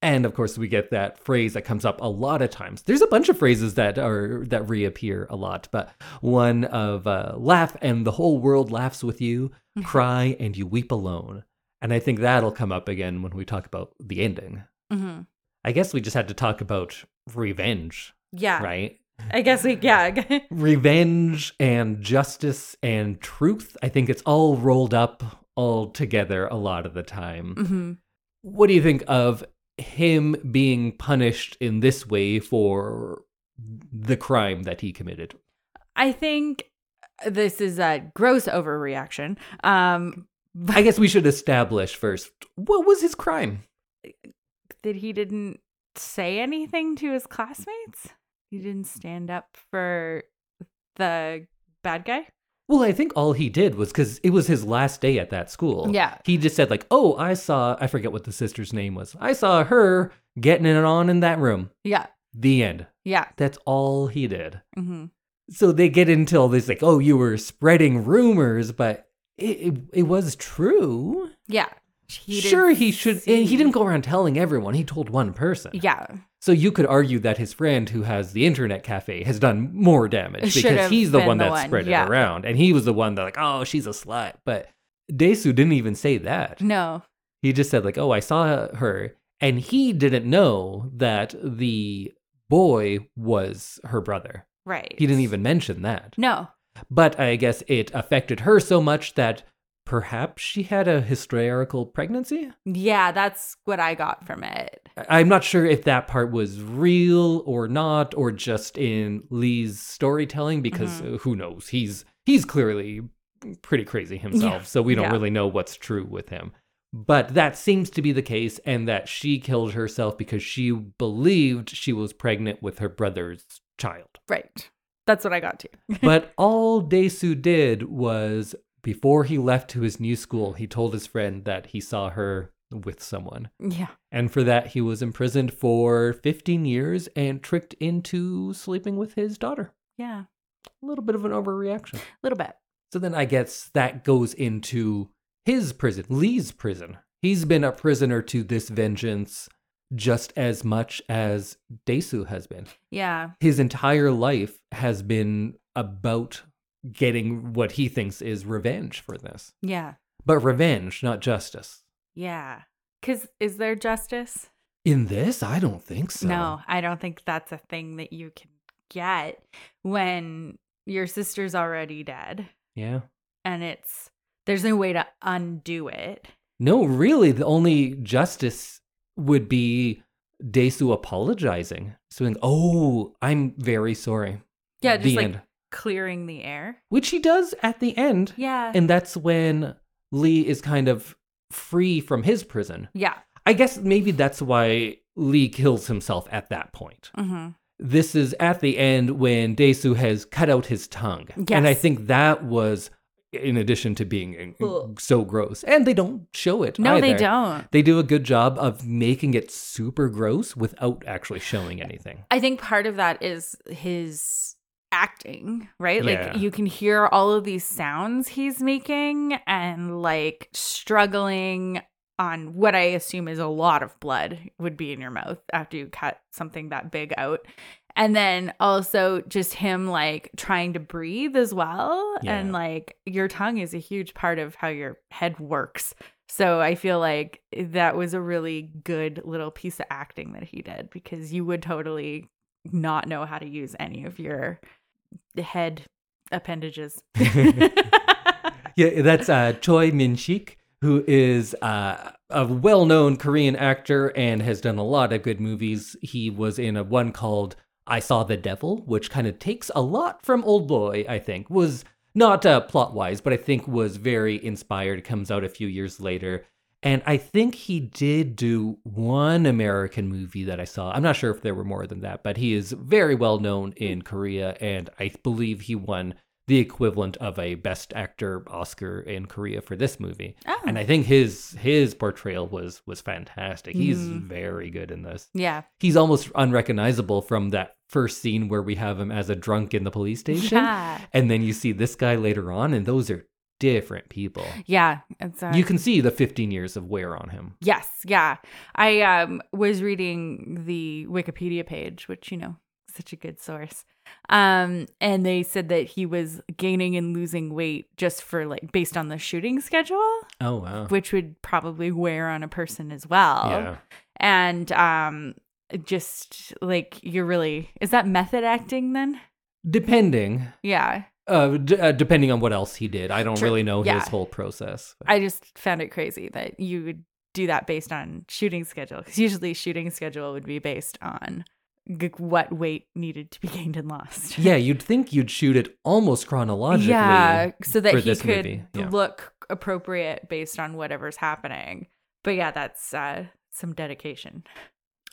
Speaker 2: And of course, we get that phrase that comes up a lot of times. There's a bunch of phrases that are that reappear a lot, but one of uh, laugh and the whole world laughs with you, cry and you weep alone. And I think that'll come up again when we talk about the ending.
Speaker 1: hmm
Speaker 2: I guess we just had to talk about revenge,
Speaker 1: Yeah.
Speaker 2: right?
Speaker 1: I guess we, yeah.
Speaker 2: Revenge and justice and truth. I think it's all rolled up all together a lot of the time.
Speaker 1: hmm
Speaker 2: What do you think of him being punished in this way for the crime that he committed?
Speaker 1: I think this is a gross overreaction. Um,
Speaker 2: I guess we should establish first what was his crime?
Speaker 1: that he didn't say anything to his classmates? He didn't stand up for the bad guy?
Speaker 2: Well, I think all he did was because it was his last day at that school.
Speaker 1: Yeah.
Speaker 2: He just said, like, oh, I saw, I forget what the sister's name was. I saw her getting it on in that room.
Speaker 1: Yeah.
Speaker 2: The end.
Speaker 1: Yeah.
Speaker 2: That's all he did.
Speaker 1: hmm
Speaker 2: So they get into all this, like, oh, you were spreading rumors, but it, it, it was true.
Speaker 1: Yeah. He
Speaker 2: sure, he should.
Speaker 1: see-
Speaker 2: and He didn't go around telling everyone. He told one person.
Speaker 1: Yeah.
Speaker 2: So you could argue that his friend who has the internet cafe has done more damage
Speaker 1: Should
Speaker 2: because he's the one
Speaker 1: the
Speaker 2: that
Speaker 1: one,
Speaker 2: spread
Speaker 1: yeah.
Speaker 2: it around, and he was the one that like, oh, she's a slut. But Dae-su didn't even say that.
Speaker 1: No.
Speaker 2: He just said like, oh, I saw her, and he didn't know that the boy was her brother.
Speaker 1: Right.
Speaker 2: He didn't even mention that.
Speaker 1: No.
Speaker 2: But I guess it affected her so much that perhaps she had a hysterical pregnancy.
Speaker 1: Yeah, that's what I got from it.
Speaker 2: I'm not sure if that part was real or not, or just in Lee's storytelling, because
Speaker 1: Mm-hmm.
Speaker 2: who knows? He's he's clearly pretty crazy himself,
Speaker 1: Yeah.
Speaker 2: so we don't
Speaker 1: Yeah.
Speaker 2: really know what's true with him. But that seems to be the case, and that she killed herself because she believed she was pregnant with her brother's child.
Speaker 1: Right. That's what I got to.
Speaker 2: but all Dae-su did was before he left to his new school, he told his friend that he saw her with someone.
Speaker 1: yeah.
Speaker 2: And for that, he was imprisoned for 15 years and tricked into sleeping with his daughter.
Speaker 1: Yeah.
Speaker 2: A little bit of an overreaction.
Speaker 1: A little bit.
Speaker 2: So then I guess that goes into his prison, Lee's prison. He's been a prisoner to this vengeance just as much as Dae-su has been.
Speaker 1: Yeah.
Speaker 2: His entire life has been about getting what he thinks is revenge for this.
Speaker 1: Yeah.
Speaker 2: But revenge, not justice.
Speaker 1: Yeah. Cause is there justice?
Speaker 2: In this, I don't think so.
Speaker 1: No, I don't think that's a thing that you can get when your sister's already dead
Speaker 2: Yeah.
Speaker 1: and it's there's no way to undo it.
Speaker 2: No, really, the only justice would be Dae-su apologizing. Saying, Oh, I'm very sorry.
Speaker 1: Yeah, just
Speaker 2: the
Speaker 1: like
Speaker 2: end.
Speaker 1: Clearing the air.
Speaker 2: Which he does at the end.
Speaker 1: Yeah.
Speaker 2: And that's when Lee is kind of free from his prison.
Speaker 1: yeah.
Speaker 2: I guess maybe that's why Lee kills himself at that point.
Speaker 1: Mm-hmm.
Speaker 2: This is at the end when Dae-su has cut out his tongue. And I think that was in addition to being
Speaker 1: Ugh.
Speaker 2: so gross. And they don't show it.
Speaker 1: No, they don't.
Speaker 2: They do a good job of making it super gross without actually showing anything.
Speaker 1: I think part of that is his acting, right?
Speaker 2: Yeah.
Speaker 1: Like you can hear all of these sounds he's making and like struggling on what I assume is a lot of blood would be in your mouth after you cut something that big out. And then also just him like trying to breathe as well.
Speaker 2: Yeah.
Speaker 1: And like your tongue is a huge part of how your head works. So I feel like that was a really good little piece of acting that he did because you would totally not know how to use any of your head appendages.
Speaker 2: Yeah, that's uh, Choi Min-sik, who is uh, a well known Korean actor and has done a lot of good movies. He was in a one called I Saw the Devil, which kind of takes a lot from Oldboy, I think. Was not uh, plot wise, but I think was very inspired. Comes out a few years later. And I think he did do one American movie that I saw. I'm not sure if there were more than that, but he is very well known in Korea, and I believe he won the equivalent of a Best Actor Oscar in Korea for this movie.
Speaker 1: Oh.
Speaker 2: And I think his his portrayal was was fantastic. He's
Speaker 1: Mhm.
Speaker 2: very good in this.
Speaker 1: yeah.
Speaker 2: He's almost unrecognizable from that first scene where we have him as a drunk in the police station,
Speaker 1: Yeah.
Speaker 2: and then you see this guy later on, and those are different people.
Speaker 1: Yeah. It's, uh,
Speaker 2: You can see the 15 years of wear on him.
Speaker 1: Yes, yeah. I um was reading the Wikipedia page, which you know, such a good source. Um and they said that he was gaining and losing weight just for like based on the shooting schedule,
Speaker 2: Oh wow.
Speaker 1: which would probably wear on a person as well.
Speaker 2: Yeah.
Speaker 1: And um just like you're really is that method acting then?
Speaker 2: Depending,
Speaker 1: Yeah.
Speaker 2: Uh, d- uh, depending on what else he did, I don't
Speaker 1: True.
Speaker 2: really know
Speaker 1: Yeah.
Speaker 2: his whole process.
Speaker 1: I just found it crazy that you would do that based on shooting schedule because usually shooting schedule would be based on g- what weight needed to be gained and lost.
Speaker 2: yeah, you'd think you'd shoot it almost chronologically.
Speaker 1: yeah, so that he could
Speaker 2: yeah.
Speaker 1: look appropriate based on whatever's happening. But yeah, that's uh, some dedication.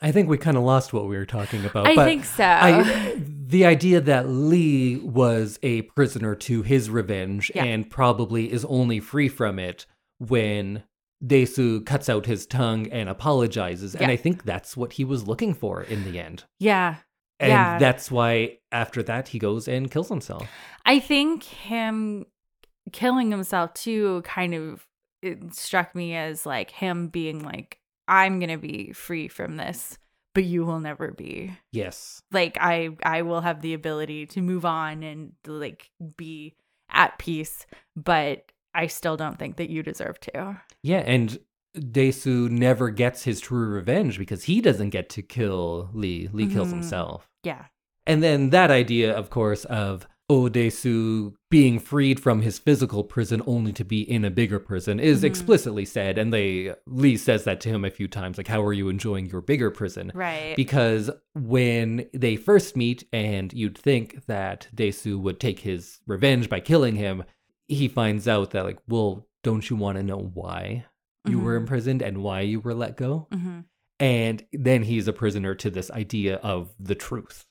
Speaker 2: I think we kind of lost what we were talking about.
Speaker 1: I think so.
Speaker 2: I, the idea that Lee was a prisoner to his revenge
Speaker 1: Yeah.
Speaker 2: and probably is only free from it when Dae-su cuts out his tongue and apologizes. And I think that's what he was looking for in the end.
Speaker 1: yeah.
Speaker 2: And
Speaker 1: Yeah.
Speaker 2: that's why after that he goes and kills himself.
Speaker 1: I think him killing himself too kind of it struck me as like him being like, I'm gonna be free from this, but you will never be.
Speaker 2: Yes.
Speaker 1: Like I I will have the ability to move on and like be at peace, but I still don't think that you deserve to.
Speaker 2: Yeah, and Dae-su never gets his true revenge because he doesn't get to kill Lee. Lee kills
Speaker 1: Mhm.
Speaker 2: himself.
Speaker 1: Yeah.
Speaker 2: And then that idea, of course, of Odesu being freed from his physical prison only to be in a bigger prison is
Speaker 1: Mhm.
Speaker 2: explicitly said. And they Lee says that to him a few times, like, how are you enjoying your bigger prison?
Speaker 1: Right.
Speaker 2: Because when they first meet, and you'd think that Dae-su would take his revenge by killing him, he finds out that, like, well, don't you want to know why you were
Speaker 1: Mhm.
Speaker 2: imprisoned and why you were let go?
Speaker 1: hmm
Speaker 2: And then he's a prisoner to this idea of the truth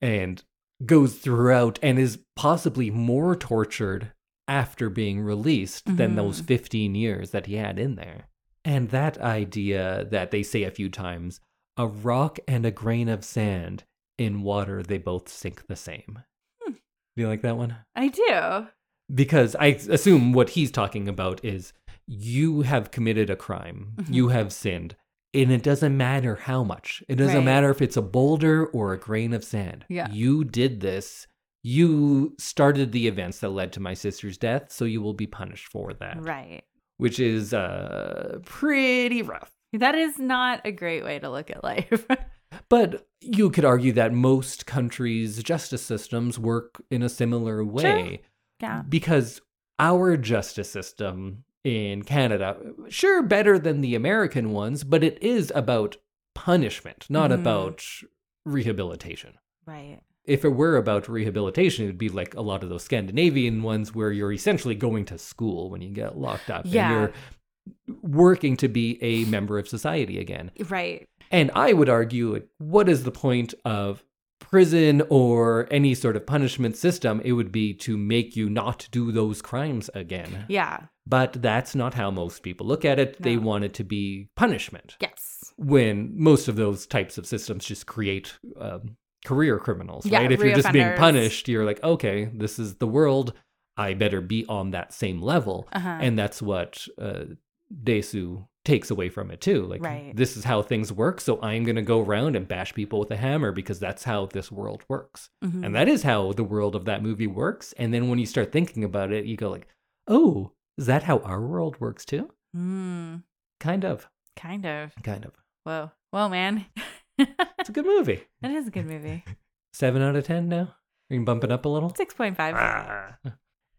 Speaker 2: and goes throughout and is possibly more tortured after being released than
Speaker 1: Mhm.
Speaker 2: those 15 years that he had in there. And that idea that they say a few times a rock and a grain of sand in water, they both sink the same.
Speaker 1: Hmm.
Speaker 2: Do you like that one?
Speaker 1: I do.
Speaker 2: because I assume what he's talking about is you have committed a crime,
Speaker 1: Mhm.
Speaker 2: you have sinned, and it doesn't matter how much. It doesn't
Speaker 1: Right.
Speaker 2: matter if it's a boulder or a grain of sand.
Speaker 1: Yeah.
Speaker 2: You did this. You started the events that led to my sister's death, so you will be punished for that,
Speaker 1: Right.
Speaker 2: which is uh pretty rough.
Speaker 1: That is not a great way to look at life.
Speaker 2: But you could argue that most countries' justice systems work in a similar way.
Speaker 1: yeah.
Speaker 2: because our justice system in Canada, sure, better than the American ones, but it is about punishment, not
Speaker 1: Mhm.
Speaker 2: about rehabilitation.
Speaker 1: Right.
Speaker 2: If it were about rehabilitation, it would be like a lot of those Scandinavian ones where you're essentially going to school when you get locked up
Speaker 1: Yeah.
Speaker 2: and you're working to be a member of society again.
Speaker 1: Right.
Speaker 2: And I would argue, what is the point of prison or any sort of punishment system? It would be to make you not do those crimes again.
Speaker 1: Yeah.
Speaker 2: But that's not how most people look at it. They want it to be punishment.
Speaker 1: Yes.
Speaker 2: When most of those types of systems just create um, career criminals,
Speaker 1: Yeah,
Speaker 2: right? If you're just being punished, you're like, okay, this is the world. I better be on that same level
Speaker 1: Uh-huh.
Speaker 2: and that's what uh, Dae-su takes away from it too. Like
Speaker 1: Right.
Speaker 2: this is how things work, so I'm gonna go around and bash people with a hammer because that's how this world works,
Speaker 1: Mhm.
Speaker 2: and that is how the world of that movie works. And then when you start thinking about it, you go like, oh, is that how our world works too?
Speaker 1: Mm,
Speaker 2: Kind of,
Speaker 1: kind of.
Speaker 2: kind of.
Speaker 1: Whoa. Whoa, man.
Speaker 2: It's a good movie.
Speaker 1: It is a good movie.
Speaker 2: Seven out of ten now. We can bump it up a little.
Speaker 1: 6.5.
Speaker 2: Ah.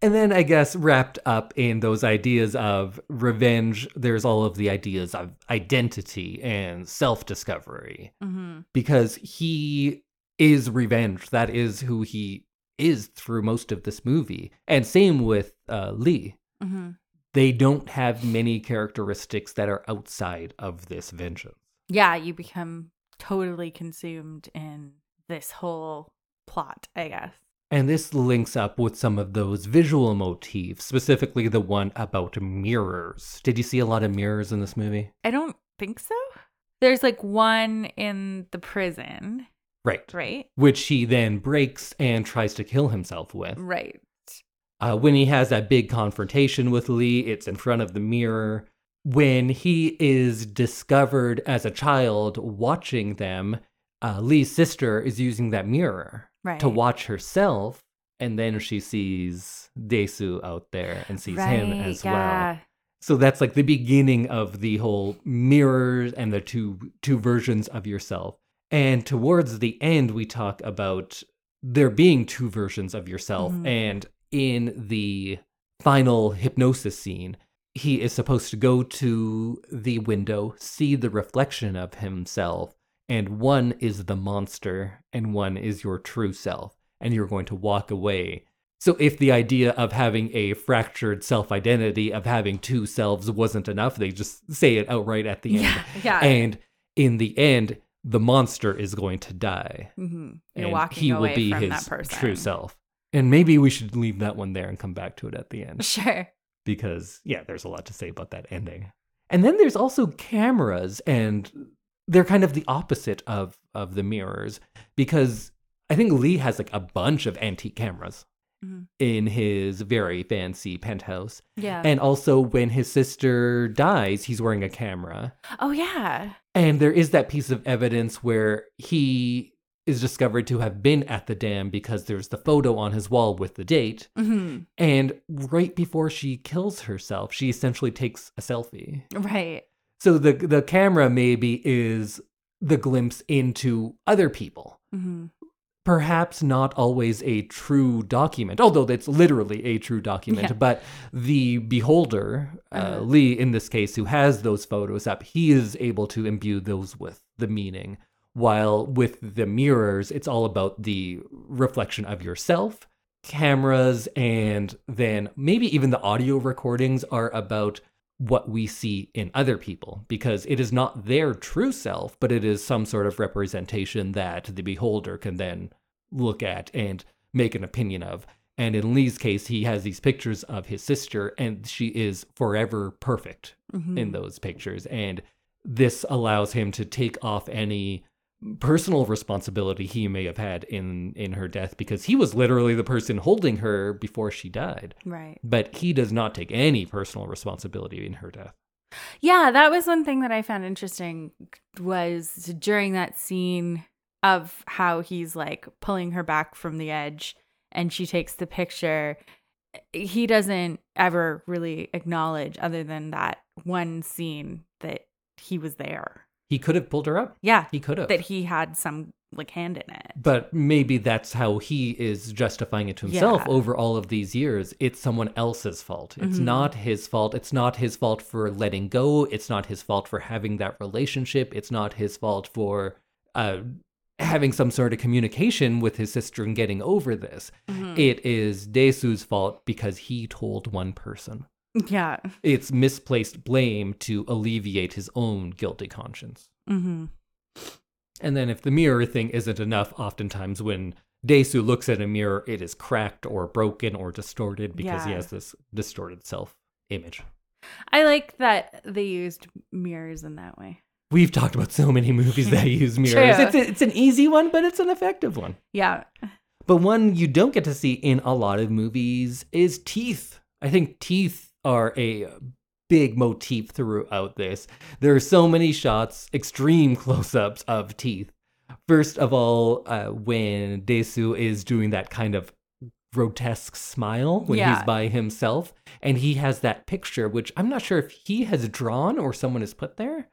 Speaker 2: And then I guess wrapped up in those ideas of revenge, there's all of the ideas of identity and self discovery
Speaker 1: hmm
Speaker 2: because he is revenge. That is who he is through most of this movie. And same with uh, Lee.
Speaker 1: Hmm
Speaker 2: They don't have many characteristics that are outside of this vengeance.
Speaker 1: Yeah, you become totally consumed in this whole plot, I guess.
Speaker 2: And this links up with some of those visual motifs, specifically the one about mirrors. Did you see a lot of mirrors in this movie?
Speaker 1: I don't think so. There's like one in the prison,
Speaker 2: Right.
Speaker 1: right?
Speaker 2: Which he then breaks and tries to kill himself with.
Speaker 1: Right.
Speaker 2: Uh, when he has that big confrontation with Lee, it's in front of the mirror. When he is discovered as a child watching them, uh, Lee's sister is using that mirror
Speaker 1: Right.
Speaker 2: to watch herself, and then she sees Dae-su out there and sees him
Speaker 1: Right,
Speaker 2: as well. So that's like the beginning of the whole mirrors and the two two versions of yourself. And towards the end we talk about there being two versions of yourself
Speaker 1: Mhm.
Speaker 2: and in the final hypnosis scene he is supposed to go to the window, see the reflection of himself, and one is the monster and one is your true self, and you're going to walk away so if the idea of having a fractured self-identity of having two selves wasn't enough, they just say it outright at the end.
Speaker 1: Yeah. Yeah.
Speaker 2: And in the end, the monster is going to die.
Speaker 1: hmm You're
Speaker 2: and he will be his true self. And maybe we should leave that one there and come back to it at the end
Speaker 1: Sure.
Speaker 2: because yeah, there's a lot to say about that ending. And then there's also cameras and they're kind of the opposite of of the mirrors because I think Lee has like a bunch of antique cameras
Speaker 1: Mhm.
Speaker 2: in his very fancy penthouse.
Speaker 1: Yeah.
Speaker 2: And also when his sister dies, he's wearing a camera.
Speaker 1: oh yeah.
Speaker 2: And there is that piece of evidence where he is discovered to have been at the dam because there's the photo on his wall with the date.
Speaker 1: hmm
Speaker 2: And right before she kills herself, she essentially takes a selfie.
Speaker 1: Right.
Speaker 2: So the the camera maybe is the glimpse into other people.
Speaker 1: hmm
Speaker 2: Perhaps not always a true document, although it's literally a true document.
Speaker 1: Yeah.
Speaker 2: But the beholder, uh,
Speaker 1: Uh-huh.
Speaker 2: Lee in this case, who has those photos up, he is able to imbue those with the meaning. While with the mirrors, it's all about the reflection of yourself. Cameras and then maybe even the audio recordings are about what we see in other people because it is not their true self, but it is some sort of representation that the beholder can then look at and make an opinion of. And in Lee's case, he has these pictures of his sister, and she is forever perfect
Speaker 1: hmm
Speaker 2: in those pictures. And this allows him to take off any personal responsibility he may have had in in her death because he was literally the person holding her before she died
Speaker 1: Right.
Speaker 2: but he does not take any personal responsibility in her death
Speaker 1: Yeah, that was one thing that I found interesting was during that scene of how he's like pulling her back from the edge and she takes the picture. He doesn't ever really acknowledge other than that one scene that he was there.
Speaker 2: He could have pulled her up.
Speaker 1: Yeah,
Speaker 2: he could have.
Speaker 1: That he had some like hand in it.
Speaker 2: but maybe that's how he is justifying it to himself
Speaker 1: Yeah.
Speaker 2: over all of these years. It's someone else's fault. It's
Speaker 1: Mhm.
Speaker 2: not his fault. It's not his fault for letting go. It's not his fault for having that relationship. It's not his fault for uh having some sort of communication with his sister and getting over this.
Speaker 1: Mhm.
Speaker 2: it is Dae-su's fault because he told one person
Speaker 1: Yeah.
Speaker 2: it's misplaced blame to alleviate his own guilty conscience
Speaker 1: hmm
Speaker 2: And then if the mirror thing isn't enough, oftentimes when Dae-su looks at a mirror, it is cracked or broken or distorted because he has this distorted self image.
Speaker 1: I like that they used mirrors in that way.
Speaker 2: We've talked about so many movies that use mirrors. It's, a, it's an easy one, but it's an effective one.
Speaker 1: Yeah.
Speaker 2: But one you don't get to see in a lot of movies is teeth. I think teeth are a big motif throughout this. There are so many shots, extreme close ups of teeth. First of all, uh, when Dae-su is doing that kind of grotesque smile when
Speaker 1: Yeah.
Speaker 2: he's by himself, and he has that picture, which I'm not sure if he has drawn or someone has put there.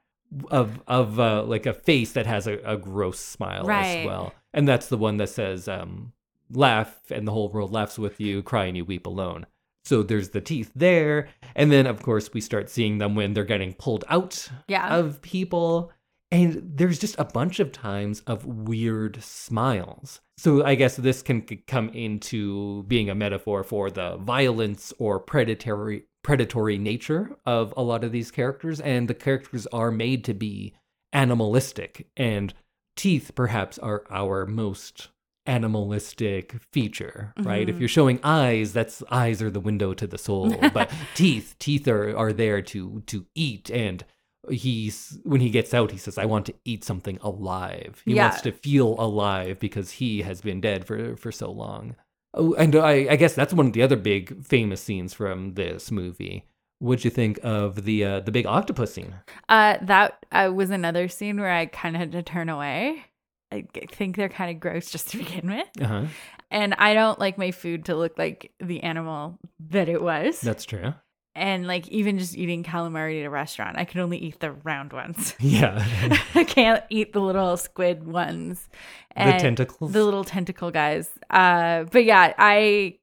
Speaker 2: Of of uh, like a face that has a, a gross smile
Speaker 1: Right.
Speaker 2: as well, and that's the one that says um, "laugh and the whole world laughs with you, cry and you weep alone." So there's the teeth there, and then of course we start seeing them when they're getting pulled out
Speaker 1: Yeah.
Speaker 2: of people. And there's just a bunch of times of weird smiles. So I guess this can come into being a metaphor for the violence or predatory predatory nature of a lot of these characters and the characters are made to be animalistic and teeth perhaps are our most animalistic feature, right? If
Speaker 1: Mhm.
Speaker 2: you're showing eyes, that's eyes are the window to the soul, but teeth, teeth are are there to to eat and he's when he gets out he says I want to eat something alive. He wants to feel alive because he has been dead for for so long. Oh, and I I guess that's one of the other big famous scenes from this movie. What'd you think of the uh, the big octopus scene?
Speaker 1: Uh, that uh, was another scene where I kind of had to turn away. I think they're kind of gross just to begin with.
Speaker 2: Uh-huh.
Speaker 1: And I don't like my food to look like the animal that it was.
Speaker 2: That's true.
Speaker 1: and like even just eating calamari at a restaurant, I can only eat the round ones.
Speaker 2: Yeah.
Speaker 1: I can't eat the little squid ones.
Speaker 2: the tentacles.
Speaker 1: The little tentacle guys. Uh, but yeah, I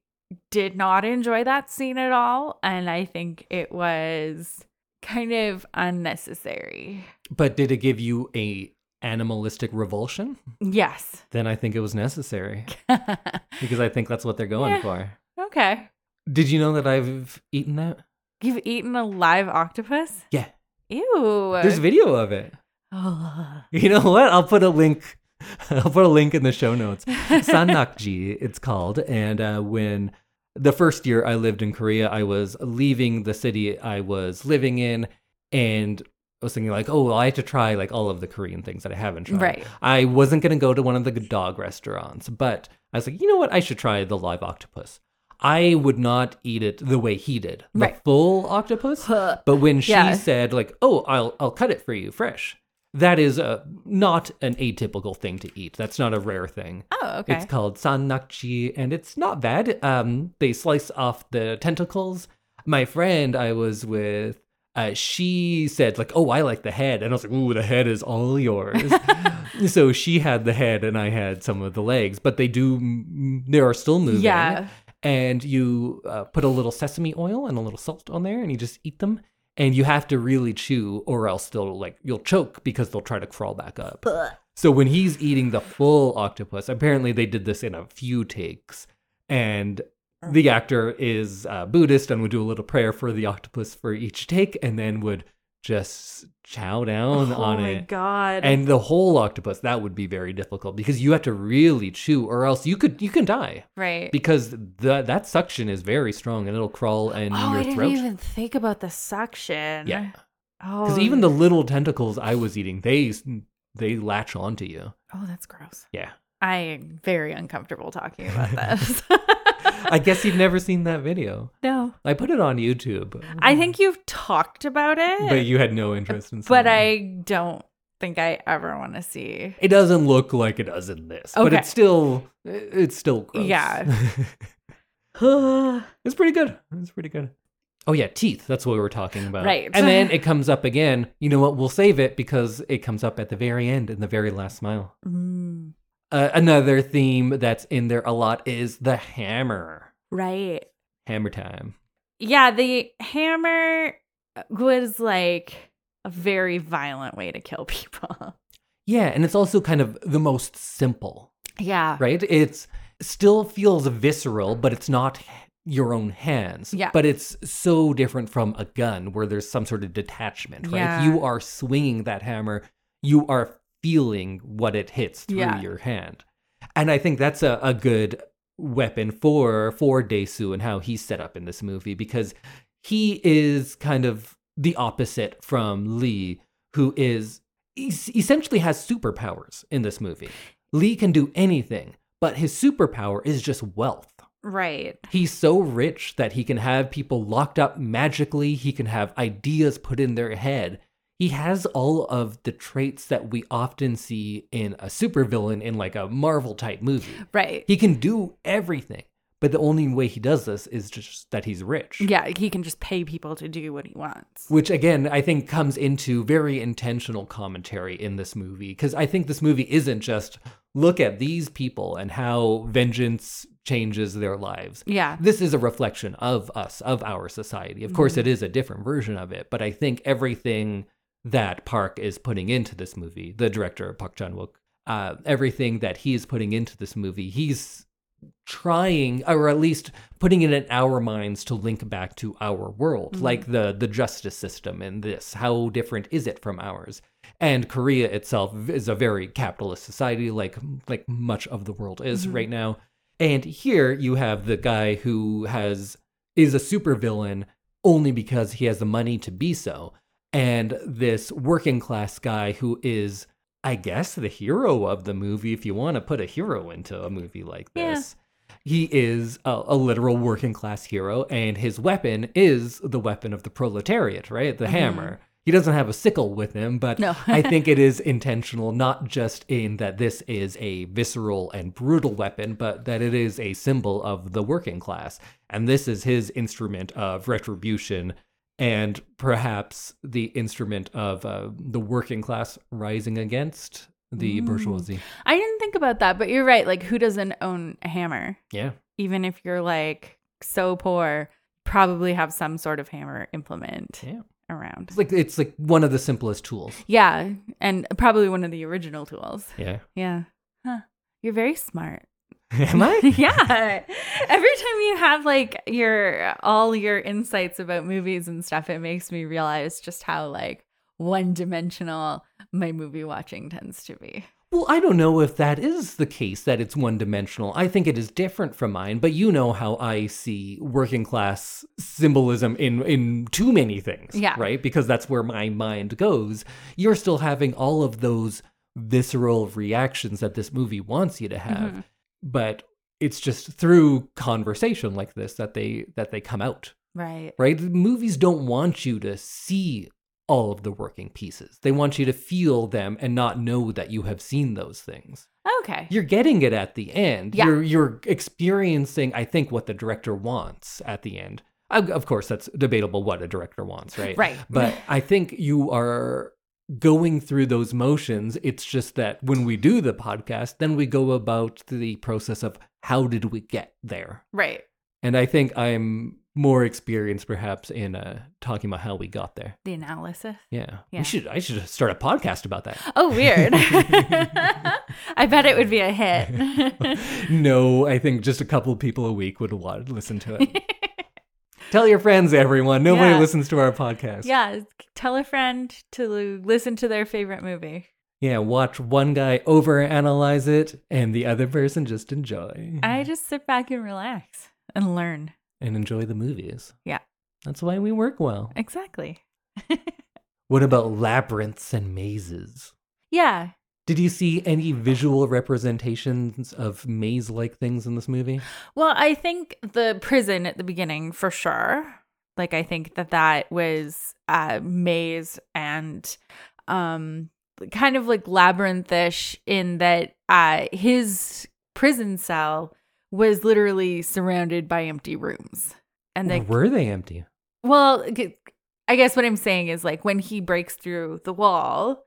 Speaker 1: did not enjoy that scene at all. And I think it was kind of unnecessary.
Speaker 2: But did it give you a animalistic revulsion?
Speaker 1: Yes.
Speaker 2: Then I think it was necessary because I think that's what they're going
Speaker 1: Yeah.
Speaker 2: for.
Speaker 1: okay.
Speaker 2: Did you know that I've eaten that?
Speaker 1: You've eaten a live octopus?
Speaker 2: Yeah.
Speaker 1: Ew.
Speaker 2: There's video of it.
Speaker 1: Oh.
Speaker 2: You know what? I'll put a link. I'll put a link in the show notes. Sannakji, it's called. And uh, when the first year I lived in Korea, I was leaving the city I was living in, and was thinking like, oh, well, I have to try like all of the Korean things that I haven't tried.
Speaker 1: Right.
Speaker 2: I wasn't gonna go to one of the dog restaurants, but I was like, you know what? I should try the live octopus. I would not eat it the way he did, the
Speaker 1: Right.
Speaker 2: full octopus.
Speaker 1: Huh.
Speaker 2: But when she
Speaker 1: Yeah.
Speaker 2: said like, "Oh, I'll I'll cut it for you fresh," that is uh, not an atypical thing to eat. That's not a rare thing.
Speaker 1: Oh, okay.
Speaker 2: It's called sannakji, and it's not bad. Um, they slice off the tentacles. My friend I was with, uh, she said like, "Oh, I like the head," and I was like, "Ooh, the head is all yours." so she had the head, and I had some of the legs, but they do. They are still moving
Speaker 1: yeah.
Speaker 2: and you uh, put a little sesame oil and a little salt on there and you just eat them and you have to really chew or else they'll like you'll choke because they'll try to crawl back up so when he's eating the full octopus apparently they did this in a few takes and the actor is uh, buddhist and would do a little prayer for the octopus for each take and then would just chow down on it.
Speaker 1: oh
Speaker 2: on
Speaker 1: my
Speaker 2: it
Speaker 1: god.
Speaker 2: and the whole octopus that would be very difficult because you have to really chew or else you could you can die
Speaker 1: right.
Speaker 2: because the that suction is very strong and it'll crawl in
Speaker 1: oh,
Speaker 2: your
Speaker 1: I didn't
Speaker 2: throat.
Speaker 1: even think about the suction.
Speaker 2: Yeah.
Speaker 1: Oh.
Speaker 2: Because even the little tentacles I was eating, they they latch onto you.
Speaker 1: Oh, that's gross.
Speaker 2: Yeah.
Speaker 1: I am very uncomfortable talking about this.
Speaker 2: I guess you've never seen that video.
Speaker 1: no.
Speaker 2: I put it on YouTube.
Speaker 1: I think you've talked about it,
Speaker 2: but you had no interest in.
Speaker 1: but
Speaker 2: it.
Speaker 1: I don't think I ever want to see.
Speaker 2: It doesn't look like it does in this, but it's still it's still gross.
Speaker 1: Yeah.
Speaker 2: it's pretty good. It's pretty good. Oh yeah, teeth. That's what we were talking about.
Speaker 1: Right.
Speaker 2: And then it comes up again. You know what? We'll save it because it comes up at the very end in the very last smile.
Speaker 1: Mm,
Speaker 2: Uh, another theme that's in there a lot is the hammer.
Speaker 1: right.
Speaker 2: Hammer time.
Speaker 1: Yeah, the hammer was like a very violent way to kill people.
Speaker 2: Yeah, and it's also kind of the most simple,
Speaker 1: Yeah.
Speaker 2: right? It's still feels visceral, but it's not your own hands.
Speaker 1: Yeah.
Speaker 2: But it's so different from a gun where there's some sort of detachment, right?
Speaker 1: Yeah.
Speaker 2: You are swinging that hammer, you are feeling what it hits through
Speaker 1: Yeah.
Speaker 2: your hand. And I think that's a, a good weapon for for Dae-su and how he's set up in this movie because he is kind of the opposite from Lee, who is essentially has superpowers in this movie. Lee can do anything, but his superpower is just wealth.
Speaker 1: Right.
Speaker 2: He's so rich that he can have people locked up magically. He can have ideas put in their head. He has all of the traits that we often see in a supervillain in like a Marvel type movie.
Speaker 1: Right.
Speaker 2: He can do everything, but the only way he does this is just that he's rich.
Speaker 1: yeah, he can just pay people to do what he wants.
Speaker 2: Which again, I think comes into very intentional commentary in this movie. Because I think this movie isn't just look at these people and how vengeance changes their lives.
Speaker 1: Yeah.
Speaker 2: This is a reflection of us, of our society. Of course, mm-hmm. it is a different version of it, but I think everything that Park is putting into this movie, the director Park Chan Wook, uh, everything that he is putting into this movie, he's trying or at least putting it in our minds to link back to our world like the the justice system in this how different is it from ours? And korea itself is a very capitalist society like like much of the world is
Speaker 1: Mhm.
Speaker 2: right now. And here you have the guy who has is a supervillain only because he has the money to be so and this working class guy who is I guess the hero of the movie, if you want to put a hero into a movie like
Speaker 1: Yeah.
Speaker 2: this. He is a, a literal working class hero, and his weapon is the weapon of the proletariat, right? The
Speaker 1: Mhm.
Speaker 2: hammer. He doesn't have a sickle with him, but
Speaker 1: No.
Speaker 2: I think it is intentional, not just in that this is a visceral and brutal weapon, but that it is a symbol of the working class. And this is his instrument of retribution and perhaps the instrument of uh, the working class rising against the
Speaker 1: Mm.
Speaker 2: bourgeoisie.
Speaker 1: I didn't think about that, but you're right. Like, who doesn't own a hammer?
Speaker 2: Yeah.
Speaker 1: Even if you're like so poor, probably have some sort of hammer implement
Speaker 2: Yeah.
Speaker 1: around.
Speaker 2: It's like it's like one of the simplest tools.
Speaker 1: Yeah, and probably one of the original tools.
Speaker 2: Yeah.
Speaker 1: Yeah. Huh. You're very smart.
Speaker 2: Am I?
Speaker 1: yeah. Every time you have like your all your insights about movies and stuff, it makes me realize just how like one dimensional my movie watching tends to be.
Speaker 2: Well, I don't know if that is the case, that it's one dimensional. I think it is different from mine, but you know how I see working class symbolism in, in too many things.
Speaker 1: Yeah.
Speaker 2: Right? Because that's where my mind goes. You're still having all of those visceral reactions that this movie wants you to have.
Speaker 1: Mhm.
Speaker 2: But it's just through conversation like this that they that they come out.
Speaker 1: Right.
Speaker 2: Right? Movies don't want you to see all of the working pieces. They want you to feel them and not know that you have seen those things
Speaker 1: Okay.
Speaker 2: you're getting it at the end.
Speaker 1: Yeah.
Speaker 2: You're you're experiencing, I think, what the director wants at the end. Of of course, that's debatable what a director wants, right?
Speaker 1: Right.
Speaker 2: But I think you are going through those motions. It's just that when we do the podcast, then we go about the process of how did we get there.
Speaker 1: Right.
Speaker 2: And I think I'm more experienced, perhaps, in uh, talking about how we got there.
Speaker 1: The analysis.
Speaker 2: Yeah.
Speaker 1: Yeah.
Speaker 2: we should. I should start a podcast about that.
Speaker 1: Oh, weird. I bet it would be a hit.
Speaker 2: no, I think just a couple of people a week would want to listen to it. Tell your friends, everyone. Nobody
Speaker 1: Yeah.
Speaker 2: listens to our podcast.
Speaker 1: yeah. Tell a friend to listen to their favorite movie.
Speaker 2: Yeah, watch one guy overanalyze it and the other person just enjoy.
Speaker 1: I just sit back and relax and learn.
Speaker 2: and enjoy the movies.
Speaker 1: Yeah.
Speaker 2: That's why we work well.
Speaker 1: Exactly.
Speaker 2: What about labyrinths and mazes?
Speaker 1: Yeah.
Speaker 2: Did you see any visual representations of maze like things in this movie?
Speaker 1: Well, I think the prison at the beginning for sure. Like I think that that was uh maze and um kind of like labyrinthish in that uh his prison cell was literally surrounded by empty rooms. And they
Speaker 2: were they empty?
Speaker 1: well, I guess what I'm saying is like when he breaks through the wall,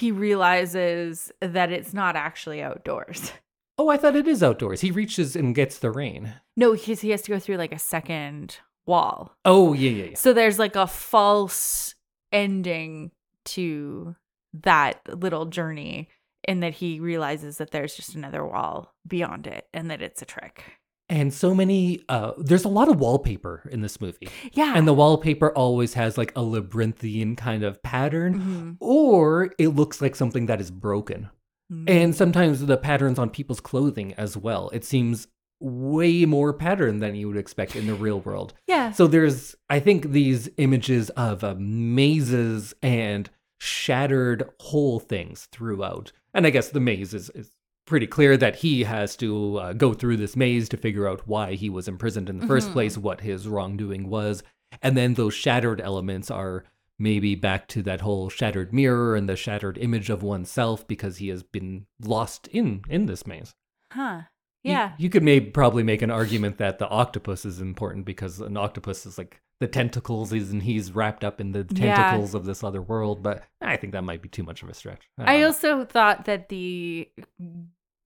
Speaker 1: he realizes that it's not actually outdoors.
Speaker 2: Oh, I thought it is outdoors. He reaches and gets the rain.
Speaker 1: No, because he has to go through like a second wall.
Speaker 2: Oh, yeah, yeah, yeah.
Speaker 1: So there's like a false ending to that little journey in that he realizes that there's just another wall beyond it and that it's a trick.
Speaker 2: And so many, uh, there's a lot of wallpaper in this movie.
Speaker 1: Yeah.
Speaker 2: And the wallpaper always has like a labyrinthian kind of pattern,
Speaker 1: Mhm.
Speaker 2: or it looks like something that is broken.
Speaker 1: Mhm.
Speaker 2: And sometimes the patterns on people's clothing as well. It seems way more pattern than you would expect in the real world.
Speaker 1: yeah.
Speaker 2: So there's, I think, these images of uh, mazes and shattered whole things throughout. And I guess the maze is, is pretty clear that he has to uh, go through this maze to figure out why he was imprisoned in the first
Speaker 1: Mhm.
Speaker 2: place, what his wrongdoing was. And then those shattered elements are maybe back to that whole shattered mirror and the shattered image of oneself because he has been lost in in this maze.
Speaker 1: Huh.
Speaker 2: You-
Speaker 1: Yeah.
Speaker 2: You, could maybe probably make an argument that the octopus is important because an octopus is like the tentacles is and he's wrapped up in the
Speaker 1: Yeah.
Speaker 2: tentacles of this other world, but I think that might be too much of a stretch. I,
Speaker 1: I
Speaker 2: know.
Speaker 1: also thought that the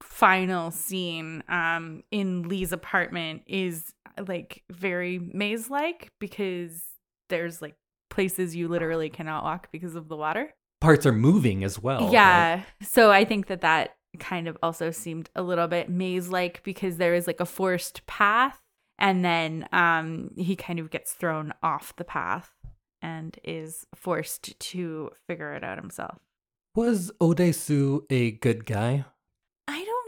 Speaker 1: final scene um in Lee's apartment is like very maze like because there's like places you literally cannot walk because of the water.
Speaker 2: parts are moving as well. right?
Speaker 1: yeah. So I think that that kind of also seemed a little bit maze like because there is like a forced path and then um he kind of gets thrown off the path and is forced to figure it out himself.
Speaker 2: Was Odesu a good guy?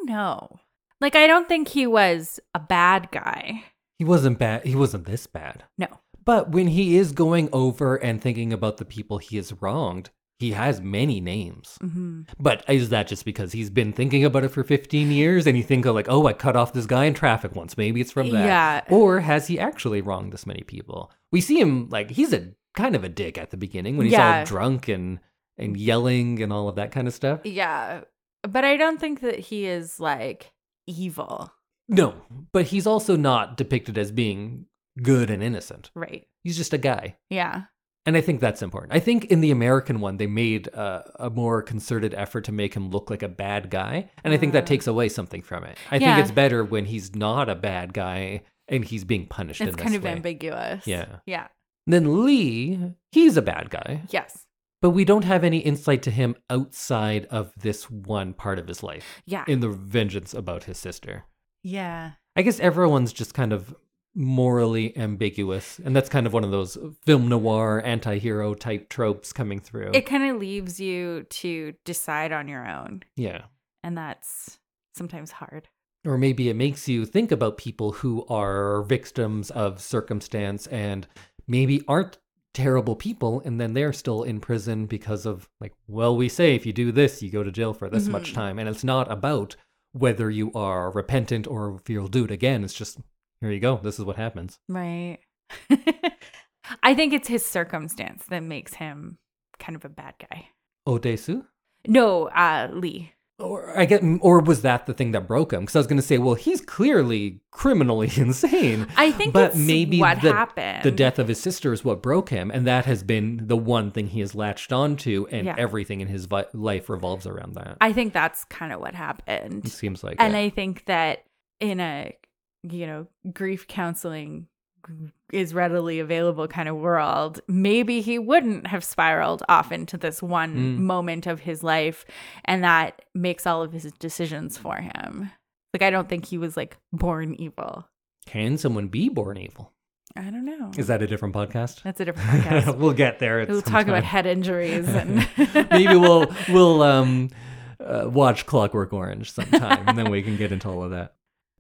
Speaker 1: Don't know. Like I don't think he was a bad guy.
Speaker 2: He wasn't bad. He wasn't this bad.
Speaker 1: No.
Speaker 2: But when he is going over and thinking about the people he has wronged, he has many names.
Speaker 1: hmm
Speaker 2: But is that just because he's been thinking about it for 15 years and you think of like, oh, I cut off this guy in traffic once. Maybe it's from that.
Speaker 1: Yeah.
Speaker 2: Or has he actually wronged this many people? We see him like he's a kind of a dick at the beginning when he's
Speaker 1: Yeah.
Speaker 2: all drunk and and yelling and all of that kind of stuff.
Speaker 1: Yeah. But I don't think that he is like evil.
Speaker 2: No, but he's also not depicted as being good and innocent.
Speaker 1: Right.
Speaker 2: He's just a guy.
Speaker 1: Yeah.
Speaker 2: And I think that's important. I think in the American one, they made uh, a more concerted effort to make him look like a bad guy. And I think that
Speaker 1: Uh.
Speaker 2: takes away something from it. I
Speaker 1: Yeah.
Speaker 2: think it's better when he's not a bad guy and he's being punished
Speaker 1: It's
Speaker 2: in
Speaker 1: kind of
Speaker 2: way.
Speaker 1: ambiguous.
Speaker 2: Yeah.
Speaker 1: Yeah.
Speaker 2: Then Lee, he's a bad guy,
Speaker 1: Yes.
Speaker 2: But we don't have any insight to him outside of this one part of his life
Speaker 1: Yeah.
Speaker 2: in the vengeance about his sister.
Speaker 1: yeah.
Speaker 2: I guess everyone's just kind of morally ambiguous. And that's kind of one of those film noir anti hero type tropes coming through.
Speaker 1: It kind of leaves you to decide on your own.
Speaker 2: yeah.
Speaker 1: And that's sometimes hard.
Speaker 2: Or maybe it makes you think about people who are victims of circumstance and maybe aren't terrible people and then they're still in prison because of like well we say if you do this you go to jail for this much
Speaker 1: Mhm.
Speaker 2: time and it's not about whether you are repentant or if you'll do it again it's just here you go this is what happens
Speaker 1: Right. I think it's his circumstance that makes him kind of a bad guy.
Speaker 2: odesu
Speaker 1: No, uh, Lee.
Speaker 2: Or i get or was that the thing that broke him because i was going to say well he's clearly criminally insane
Speaker 1: I think
Speaker 2: But maybe
Speaker 1: what
Speaker 2: the-
Speaker 1: happened.
Speaker 2: the death of his sister is what broke him and that has been the one thing he has latched onto and
Speaker 1: Yeah.
Speaker 2: everything in his vi- life revolves around that
Speaker 1: I think that's kind of what happened.
Speaker 2: it seems like
Speaker 1: and
Speaker 2: it.
Speaker 1: I think that in a you know grief counseling is readily available kind of world, maybe he wouldn't have spiraled off into this one
Speaker 2: Mm.
Speaker 1: moment of his life, and that makes all of his decisions for him. Like I don't think he was like born evil.
Speaker 2: can someone be born evil
Speaker 1: I don't know.
Speaker 2: is that a different podcast
Speaker 1: That's a different podcast.
Speaker 2: we'll get there
Speaker 1: we'll talk about head injuries and
Speaker 2: maybe we'll we'll um uh, watch clockwork orange sometime and then we can get into all of that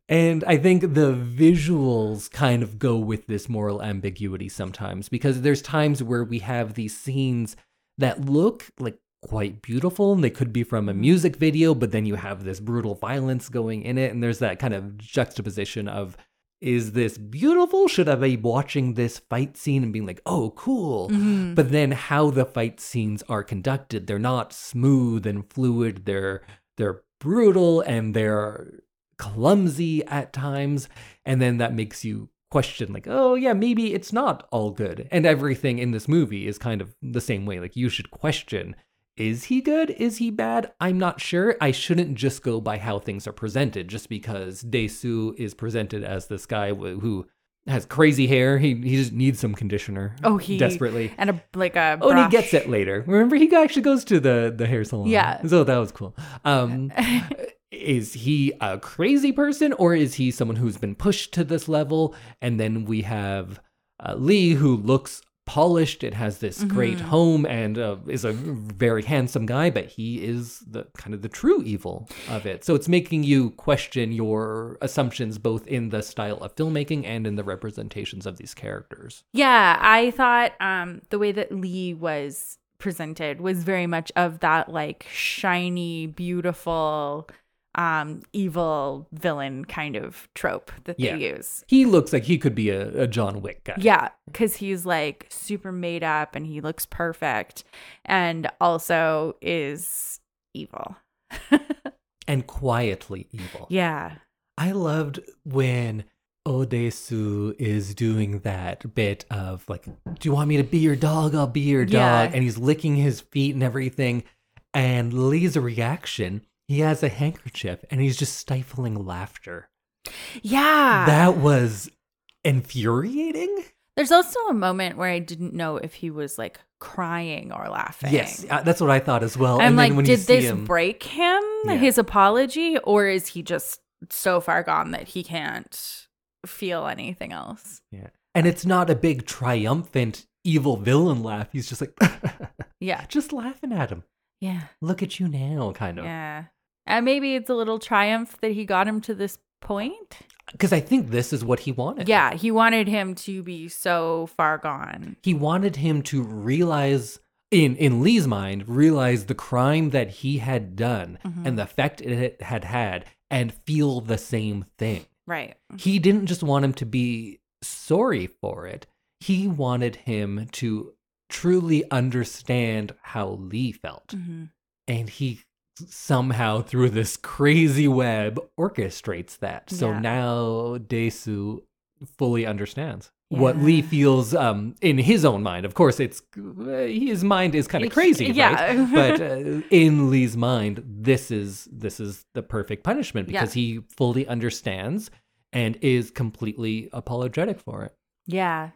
Speaker 2: and i think the visuals kind of go with this moral ambiguity sometimes because there's times where we have these scenes that look like quite beautiful and they could be from a music video but then you have this brutal violence going in it and there's that kind of juxtaposition of is this beautiful? Should i be watching this fight scene? and being like oh cool.
Speaker 1: Mhm.
Speaker 2: but then how the fight scenes are conducted they're not smooth and fluid they're they're brutal and they're clumsy at times and then that makes you question like oh yeah maybe it's not all good and everything in this movie is kind of the same way like you should question is he good is he bad i'm not sure i shouldn't just go by how things are presented just because Dae-su is presented as this guy who has crazy hair he, he just needs some conditioner
Speaker 1: Oh, he-
Speaker 2: desperately
Speaker 1: and a like a
Speaker 2: Oh, and he gets it later. Remember, he actually goes to the the hair salon.
Speaker 1: Yeah.
Speaker 2: so that was cool. Um, is he a crazy person, or is he someone who's been pushed to this level? And then we have uh, Lee, who looks polished and has this great
Speaker 1: Mhm.
Speaker 2: home and uh, is a very handsome guy, but he is the kind of the true evil of it. So it's making you question your assumptions both in the style of filmmaking and in the representations of these characters.
Speaker 1: Yeah, I thought um the way that Lee was presented was very much of that like shiny, beautiful, um, evil villain kind of trope that
Speaker 2: Yeah.
Speaker 1: they use.
Speaker 2: He looks like he could be a, a John Wick guy.
Speaker 1: Yeah, because he's like super made up and he looks perfect and also is evil.
Speaker 2: and quietly evil.
Speaker 1: yeah.
Speaker 2: I loved when Odesu is doing that bit of like, do you want me to be your dog? I'll be your
Speaker 1: Yeah.
Speaker 2: dog. And he's licking his feet and everything. And Lee's reaction, he has a handkerchief and he's just stifling laughter.
Speaker 1: Yeah.
Speaker 2: That was infuriating.
Speaker 1: There's also a moment where I didn't know if he was like crying or laughing.
Speaker 2: Yes, uh, that's what I thought as well.
Speaker 1: I'm
Speaker 2: and
Speaker 1: like,
Speaker 2: then when you
Speaker 1: did this
Speaker 2: him,
Speaker 1: break him,
Speaker 2: Yeah.
Speaker 1: his apology, or is he just so far gone that he can't feel anything else?
Speaker 2: yeah. and it's not a big triumphant evil villain laugh. He's just like,
Speaker 1: Yeah.
Speaker 2: just laughing at him.
Speaker 1: Yeah.
Speaker 2: Look at you now, kind of.
Speaker 1: Yeah. And maybe it's a little triumph that he got him to this point.
Speaker 2: Because I think this is what he wanted.
Speaker 1: Yeah. He wanted him to be so far gone.
Speaker 2: He wanted him to realize, in, in Lee's mind, realize the crime that he had done
Speaker 1: Mhm.
Speaker 2: and the effect it had had and feel the same thing.
Speaker 1: Right.
Speaker 2: He didn't just want him to be sorry for it, he wanted him to truly understand how Lee felt.
Speaker 1: hmm
Speaker 2: And he somehow, through this crazy web, orchestrates that. So
Speaker 1: Yeah.
Speaker 2: now Dae-su fully understands what Lee feels um, in his own mind. Of course, it's uh, his mind is kind of crazy, right? But uh, in Lee's mind, this is this is the perfect punishment
Speaker 1: Yeah.
Speaker 2: because he fully understands and is completely apologetic for it.
Speaker 1: yeah.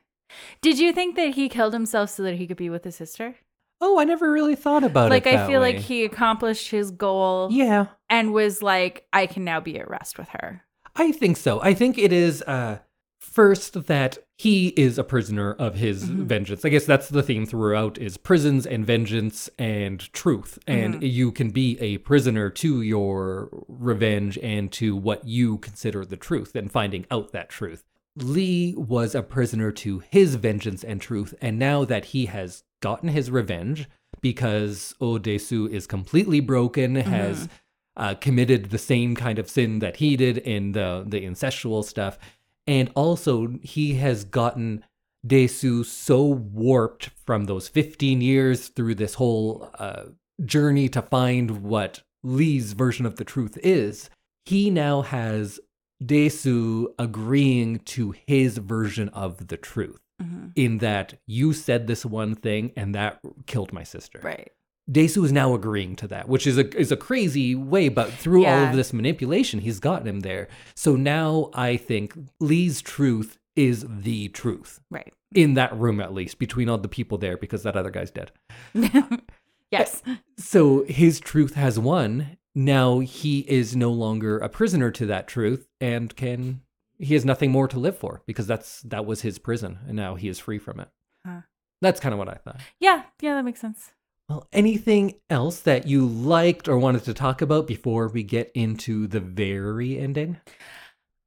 Speaker 1: Did you think that he killed himself so that he could be with his sister?
Speaker 2: Oh, I never really thought about
Speaker 1: like
Speaker 2: it.
Speaker 1: Like
Speaker 2: I
Speaker 1: feel
Speaker 2: way.
Speaker 1: like he accomplished his goal
Speaker 2: yeah,
Speaker 1: and was like, I can now be at rest with her.
Speaker 2: I think so. I think it is uh First, that he is a prisoner of his
Speaker 1: Mhm.
Speaker 2: vengeance. I guess that's the theme throughout is prisons and vengeance and truth. And
Speaker 1: Mhm.
Speaker 2: you can be a prisoner to your revenge and to what you consider the truth and finding out that truth. Lee was a prisoner to his vengeance and truth, and now that he has gotten his revenge because Odesu is completely broken, has uh, committed the same kind of sin that he did in the the incestual stuff, and also he has gotten Dae-su so warped from those 15 years through this whole uh, journey to find what Lee's version of the truth is. He now has Dae-su agreeing to his version of the truth.
Speaker 1: Mhm.
Speaker 2: In that you said this one thing and that killed my sister.
Speaker 1: Right.
Speaker 2: Dae-su is now agreeing to that, which is a is a crazy way, but through all of this manipulation, he's gotten him there. So now I think Lee's truth is the truth
Speaker 1: Right.
Speaker 2: in that room, at least between all the people there, because that other guy's dead.
Speaker 1: yes.
Speaker 2: So his truth has won. Now he is no longer a prisoner to that truth, and can he has nothing more to live for because that's that was his prison, and now he is free from it.
Speaker 1: Huh.
Speaker 2: That's kind of what I thought.
Speaker 1: Yeah. Yeah. That makes sense.
Speaker 2: Well, anything else that you liked or wanted to talk about before we get into the very ending?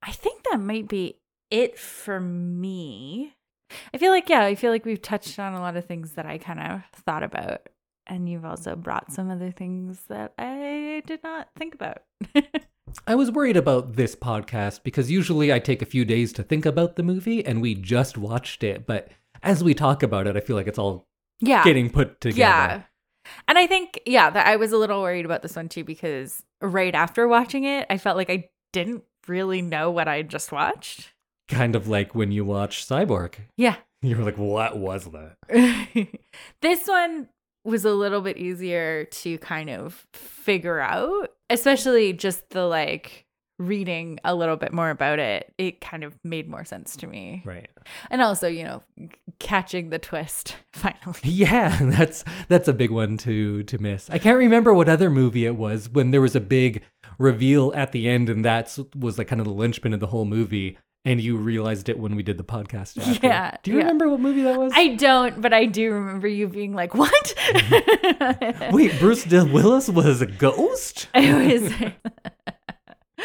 Speaker 1: I think that might be it for me. I feel like, yeah, I feel like we've touched on a lot of things that I kind of thought about. And you've also mm-hmm. brought some other things that I did not think about.
Speaker 2: I was worried about this podcast because usually I take a few days to think about the movie and we just watched it, but as we talk about it, I feel like it's all
Speaker 1: yeah.
Speaker 2: getting put together.
Speaker 1: Yeah. And I think, yeah, that I was a little worried about this one too because right after watching it, I felt like I didn't really know what I just watched.
Speaker 2: Kind of like when you watch Cyborg.
Speaker 1: Yeah.
Speaker 2: You were like, what was that?
Speaker 1: this one was a little bit easier to kind of figure out, especially just the like reading a little bit more about it. It kind of made more sense to me.
Speaker 2: Right.
Speaker 1: And also, you know, catching the twist finally.
Speaker 2: Yeah, that's that's a big one to to miss. I can't remember what other movie it was when there was a big reveal at the end, and that was like kind of the linchpin of the whole movie. And you realized it when we did the podcast. After.
Speaker 1: Yeah,
Speaker 2: Do you
Speaker 1: yeah.
Speaker 2: remember what movie that was?
Speaker 1: I don't, but I do remember you being like, "What?"
Speaker 2: Wait, Bruce De Willis was a ghost?
Speaker 1: it was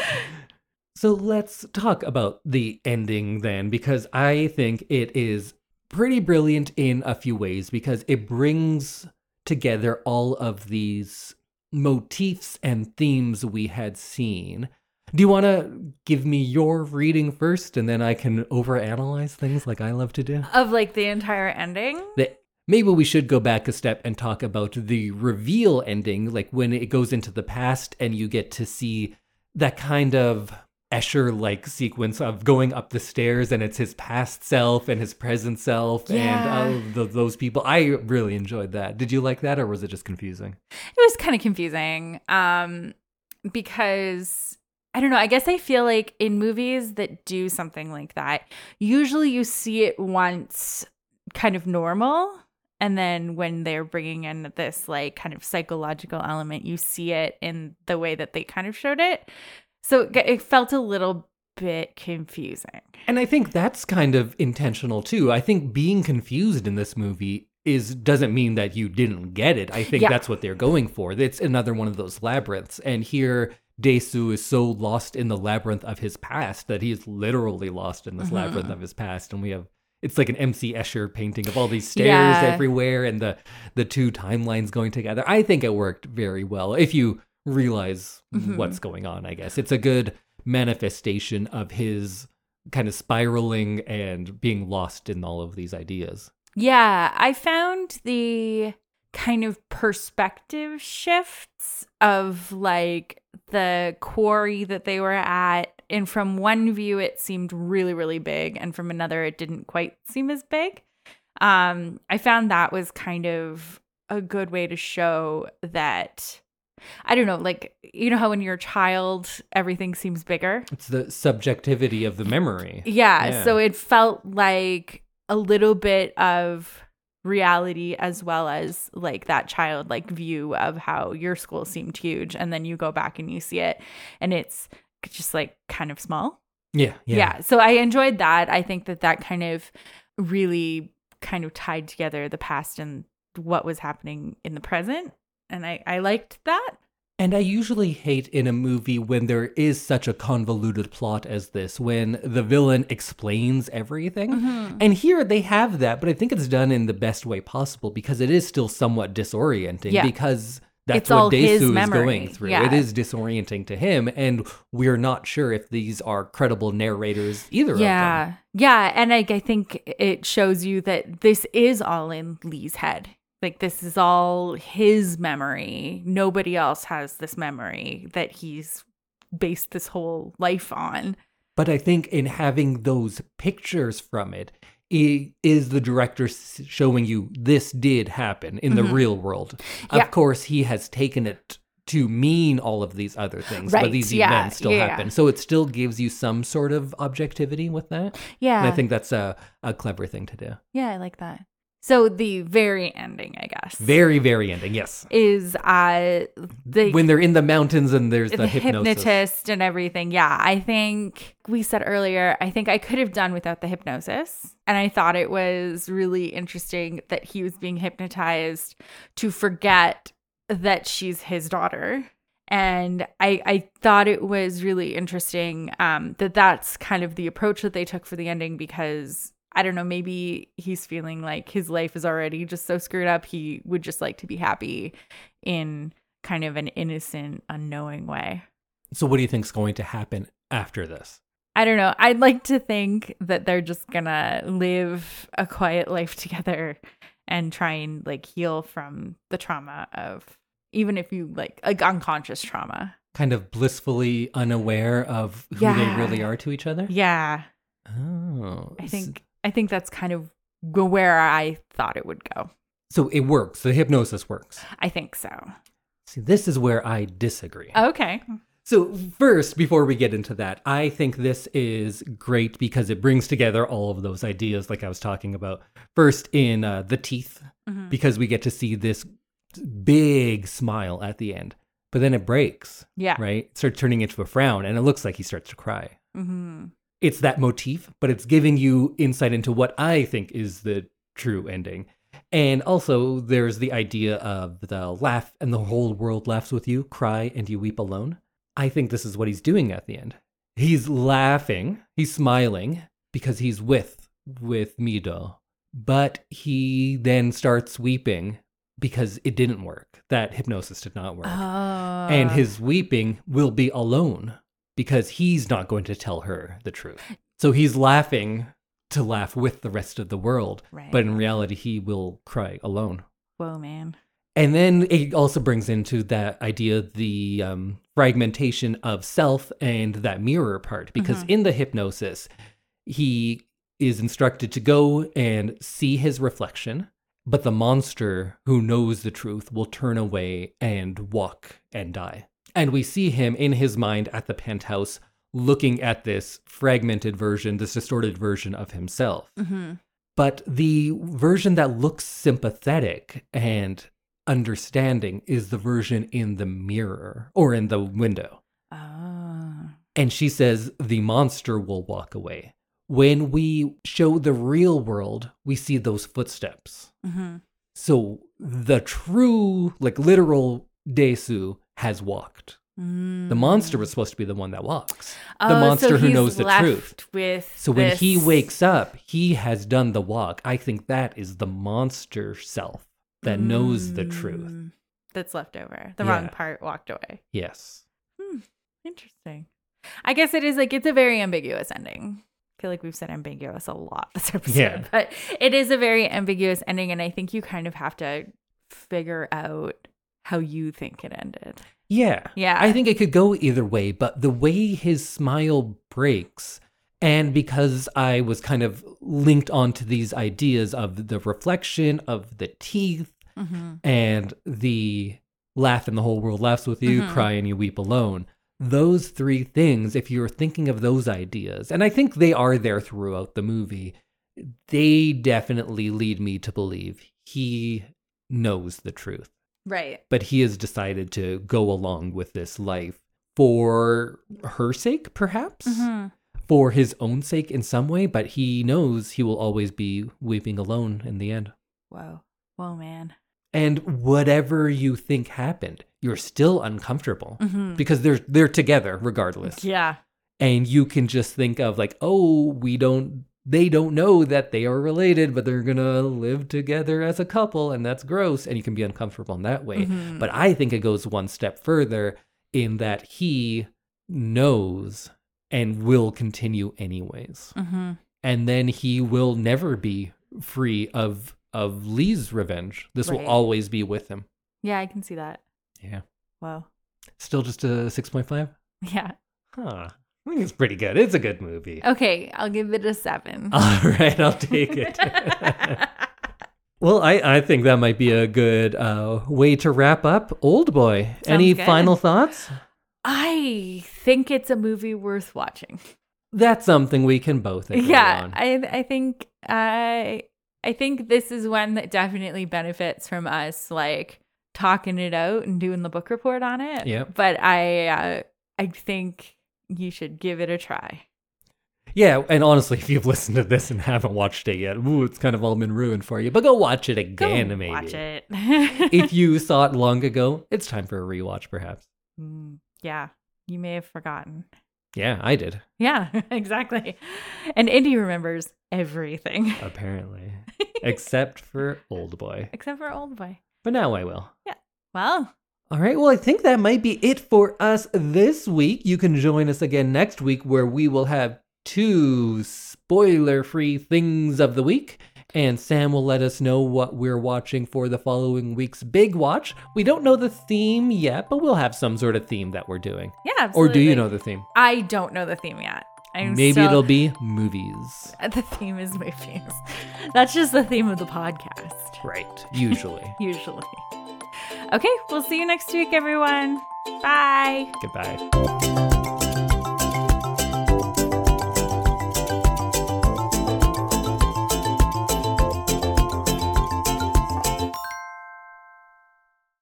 Speaker 2: So let's talk about the ending then, because I think it is pretty brilliant in a few ways because it brings together all of these motifs and themes we had seen. Do you want to give me your reading first and then I can overanalyze things like I love to do?
Speaker 1: of like the entire ending.
Speaker 2: that maybe we should go back a step and talk about the reveal ending, like when it goes into the past and you get to see that kind of Escher like sequence of going up the stairs and it's his past self and his present self
Speaker 1: Yeah.
Speaker 2: and all th- those people. I really enjoyed that. Did you like that or was it just confusing?
Speaker 1: It was kind of confusing um because I don't know, I guess I feel like in movies that do something like that, usually you see it once kind of normal and then when they're bringing in this like kind of psychological element, you see it in the way that they kind of showed it. So it, felt a little bit confusing.
Speaker 2: And I think that's kind of intentional too. I think being confused in this movie is doesn't mean that you didn't get it. I think
Speaker 1: Yeah.
Speaker 2: that's what they're going for. It's another one of those labyrinths. And here Dae-su is so lost in the labyrinth of his past that he is literally lost in this
Speaker 1: Mhm.
Speaker 2: labyrinth of his past. And we have it's like an MC Escher painting of all these stairs
Speaker 1: Yeah.
Speaker 2: everywhere and the the two timelines going together. I think it worked very well if you realize
Speaker 1: Mhm.
Speaker 2: what's going on, I guess. It's a good manifestation of his kind of spiraling and being lost in all of these ideas.
Speaker 1: Yeah, I found the kind of perspective shifts of like the quarry that they were at. And from one view, it seemed really, really big. And from another, it didn't quite seem as big. Um, I found that was kind of a good way to show that. I don't know, like, you know how when you're a child, everything seems bigger?
Speaker 2: It's the subjectivity of the memory.
Speaker 1: Yeah,
Speaker 2: Yeah.
Speaker 1: so it felt like a little bit of reality as well as like that childlike view of how your school seemed huge and then you go back and you see it and it's just like kind of small
Speaker 2: Yeah, yeah.
Speaker 1: yeah. So I enjoyed that. I think that that kind of really kind of tied together the past and what was happening in the present. And I, I liked that.
Speaker 2: And I usually hate in a movie when there is such a convoluted plot as this, when the villain explains everything.
Speaker 1: Mm-hmm.
Speaker 2: And here they have that, but I think it's done in the best way possible because it is still somewhat disorienting
Speaker 1: Yeah.
Speaker 2: because that's
Speaker 1: It's
Speaker 2: what Dae-su is going through.
Speaker 1: Yeah.
Speaker 2: It is disorienting to him, and we're not sure if these are credible narrators either of them.
Speaker 1: Yeah. Yeah. And I, I think it shows you that this is all in Lee's head. Like, this is all his memory. Nobody else has this memory that he's based this whole life on.
Speaker 2: But I think in having those pictures from it, i- is the director showing you this did happen in the
Speaker 1: Mhm.
Speaker 2: real world.
Speaker 1: Yeah.
Speaker 2: Of course, he has taken it to mean all of these other things,
Speaker 1: Right,
Speaker 2: but these
Speaker 1: yeah,
Speaker 2: events still
Speaker 1: yeah.
Speaker 2: happen. So it still gives you some sort of objectivity with that.
Speaker 1: Yeah.
Speaker 2: And I think that's a, a clever thing to do.
Speaker 1: yeah, I like that. So, the very ending, I guess,
Speaker 2: Very, very ending. Yes.
Speaker 1: is uh, the
Speaker 2: when they're in the mountains and there's the,
Speaker 1: the
Speaker 2: hypnosis.
Speaker 1: hypnotist and everything. Yeah, I think we said earlier, I think I could have done without the hypnosis. And I thought it was really interesting that he was being hypnotized to forget that she's his daughter. And I, I thought it was really interesting um, that that's kind of the approach that they took for the ending because I don't know, maybe he's feeling like his life is already just so screwed up. He would just like to be happy in kind of an innocent, unknowing way.
Speaker 2: So what do you think's going to happen after this?
Speaker 1: I don't know. I'd like to think that they're just gonna live a quiet life together and try and like heal from the trauma of even if you like like unconscious trauma.
Speaker 2: Kind of blissfully unaware of who
Speaker 1: Yeah.
Speaker 2: they really are to each other?
Speaker 1: Yeah.
Speaker 2: Oh.
Speaker 1: I think I think that's kind of where I thought it would go.
Speaker 2: So it works. The hypnosis works.
Speaker 1: I think so.
Speaker 2: See, this is where I disagree.
Speaker 1: Okay.
Speaker 2: So, first, before we get into that, I think this is great because it brings together all of those ideas, like I was talking about. First, in uh, the teeth,
Speaker 1: Mhm.
Speaker 2: because we get to see this big smile at the end, but then it breaks,
Speaker 1: Yeah.
Speaker 2: right? It starts turning into a frown, and it looks like he starts to cry.
Speaker 1: hmm
Speaker 2: It's that motif, but it's giving you insight into what I think is the true ending. And also, there's the idea of the laugh and the whole world laughs with you, cry and you weep alone. I think this is what he's doing at the end. He's laughing, he's smiling because he's with with Mido, but he then starts weeping because it didn't work. That hypnosis did not work.
Speaker 1: Oh.
Speaker 2: and ah. his weeping will be alone because he's not going to tell her the truth. So he's laughing to laugh with the rest of the world,
Speaker 1: Right.
Speaker 2: but in reality, he will cry alone.
Speaker 1: Whoa, man.
Speaker 2: And then it also brings into that idea the um, fragmentation of self and that mirror part, because
Speaker 1: Mhm.
Speaker 2: in the hypnosis, he is instructed to go and see his reflection, but the monster who knows the truth will turn away and walk and die. And we see him in his mind at the penthouse looking at this fragmented version, this distorted version of himself.
Speaker 1: hmm
Speaker 2: But the version that looks sympathetic and understanding is the version in the mirror or in the window.
Speaker 1: Oh.
Speaker 2: And she says the monster will walk away. When we show the real world, we see those footsteps.
Speaker 1: hmm
Speaker 2: So the true, like literal Dae-su has walked. The monster was supposed to be the one that walks. the
Speaker 1: Mm. Oh, so
Speaker 2: monster who knows the truth.
Speaker 1: With
Speaker 2: So when he wakes up, he has done the walk. I think that is the monster self that knows the truth.
Speaker 1: Mm, that's left over. The
Speaker 2: Yeah.
Speaker 1: wrong part walked away.
Speaker 2: Yes.
Speaker 1: Interesting. I guess it is like it's a very ambiguous ending. I feel like we've said ambiguous a lot this episode,
Speaker 2: Yeah.
Speaker 1: but it is a very ambiguous ending, and I think you kind of have to figure out how you think it ended.
Speaker 2: Yeah.
Speaker 1: Yeah.
Speaker 2: I think it could go either way, but the way his smile breaks, and because I was kind of linked onto these ideas of the reflection of the teeth
Speaker 1: Mm-hmm.
Speaker 2: and the laugh and the whole world laughs with you,
Speaker 1: Mhm.
Speaker 2: cry and you weep alone. Those three things, if you're thinking of those ideas, and I think they are there throughout the movie, they definitely lead me to believe he knows the truth
Speaker 1: Right.
Speaker 2: but he has decided to go along with this life for her sake, perhaps
Speaker 1: Mm-hmm.
Speaker 2: for his own sake in some way, but he knows he will always be weeping alone in the end.
Speaker 1: Whoa. Whoa, man.
Speaker 2: And whatever you think happened, you're still uncomfortable
Speaker 1: Mhm.
Speaker 2: because they're they're together regardless.
Speaker 1: Yeah.
Speaker 2: And you can just think of like, "Oh, we don't they don't know that they are related, but they're going to live together as a couple and that's gross." And you can be uncomfortable in that way.
Speaker 1: Mhm.
Speaker 2: But I think it goes one step further in that he knows and will continue anyways.
Speaker 1: Mhm.
Speaker 2: And then he will never be free of of Lee's revenge. This will always be with him.
Speaker 1: Yeah, I can see that.
Speaker 2: Yeah.
Speaker 1: Whoa.
Speaker 2: Still just a 6.5?
Speaker 1: Yeah.
Speaker 2: Huh. I think it's pretty good. It's a good movie.
Speaker 1: Okay, I'll give it a seven.
Speaker 2: All right, I'll take it. well, I, I think that might be a good uh, way to wrap up Oldboy. Any
Speaker 1: good.
Speaker 2: final thoughts?
Speaker 1: I think it's a movie worth watching.
Speaker 2: That's something we can both agree
Speaker 1: yeah,
Speaker 2: on.
Speaker 1: I I think I I think this is one that definitely benefits from us like talking it out and doing the book report on it.
Speaker 2: Yep.
Speaker 1: But I uh, I think you should give it a try.
Speaker 2: Yeah, and honestly, if you've listened to this and haven't watched it yet, ooh, it's kind of all been ruined for you. But go watch it
Speaker 1: Go
Speaker 2: again, maybe.
Speaker 1: watch it.
Speaker 2: if you saw it long ago, it's time for a rewatch, perhaps.
Speaker 1: Mm, yeah, you may have forgotten.
Speaker 2: Yeah, I did,
Speaker 1: Yeah, exactly. And Indy remembers everything
Speaker 2: apparently, except for Oldboy.
Speaker 1: except for Oldboy.
Speaker 2: But now I will. Yeah.
Speaker 1: Well,
Speaker 2: All right, well, I think that might be it for us this week. You can join us again next week where we will have two spoiler free things of the week. And Sam will let us know what we're watching for the following week's big watch. We don't know the theme yet, but we'll have some sort of theme that we're doing.
Speaker 1: yeah,
Speaker 2: Or do you know the theme?
Speaker 1: I don't know the theme yet. I'm
Speaker 2: Maybe
Speaker 1: still-
Speaker 2: it'll be movies.
Speaker 1: The theme is movies. That's just the theme of the podcast,
Speaker 2: Right, usually.
Speaker 1: usually. Okay, we'll see you next week, everyone. Bye.
Speaker 2: Goodbye.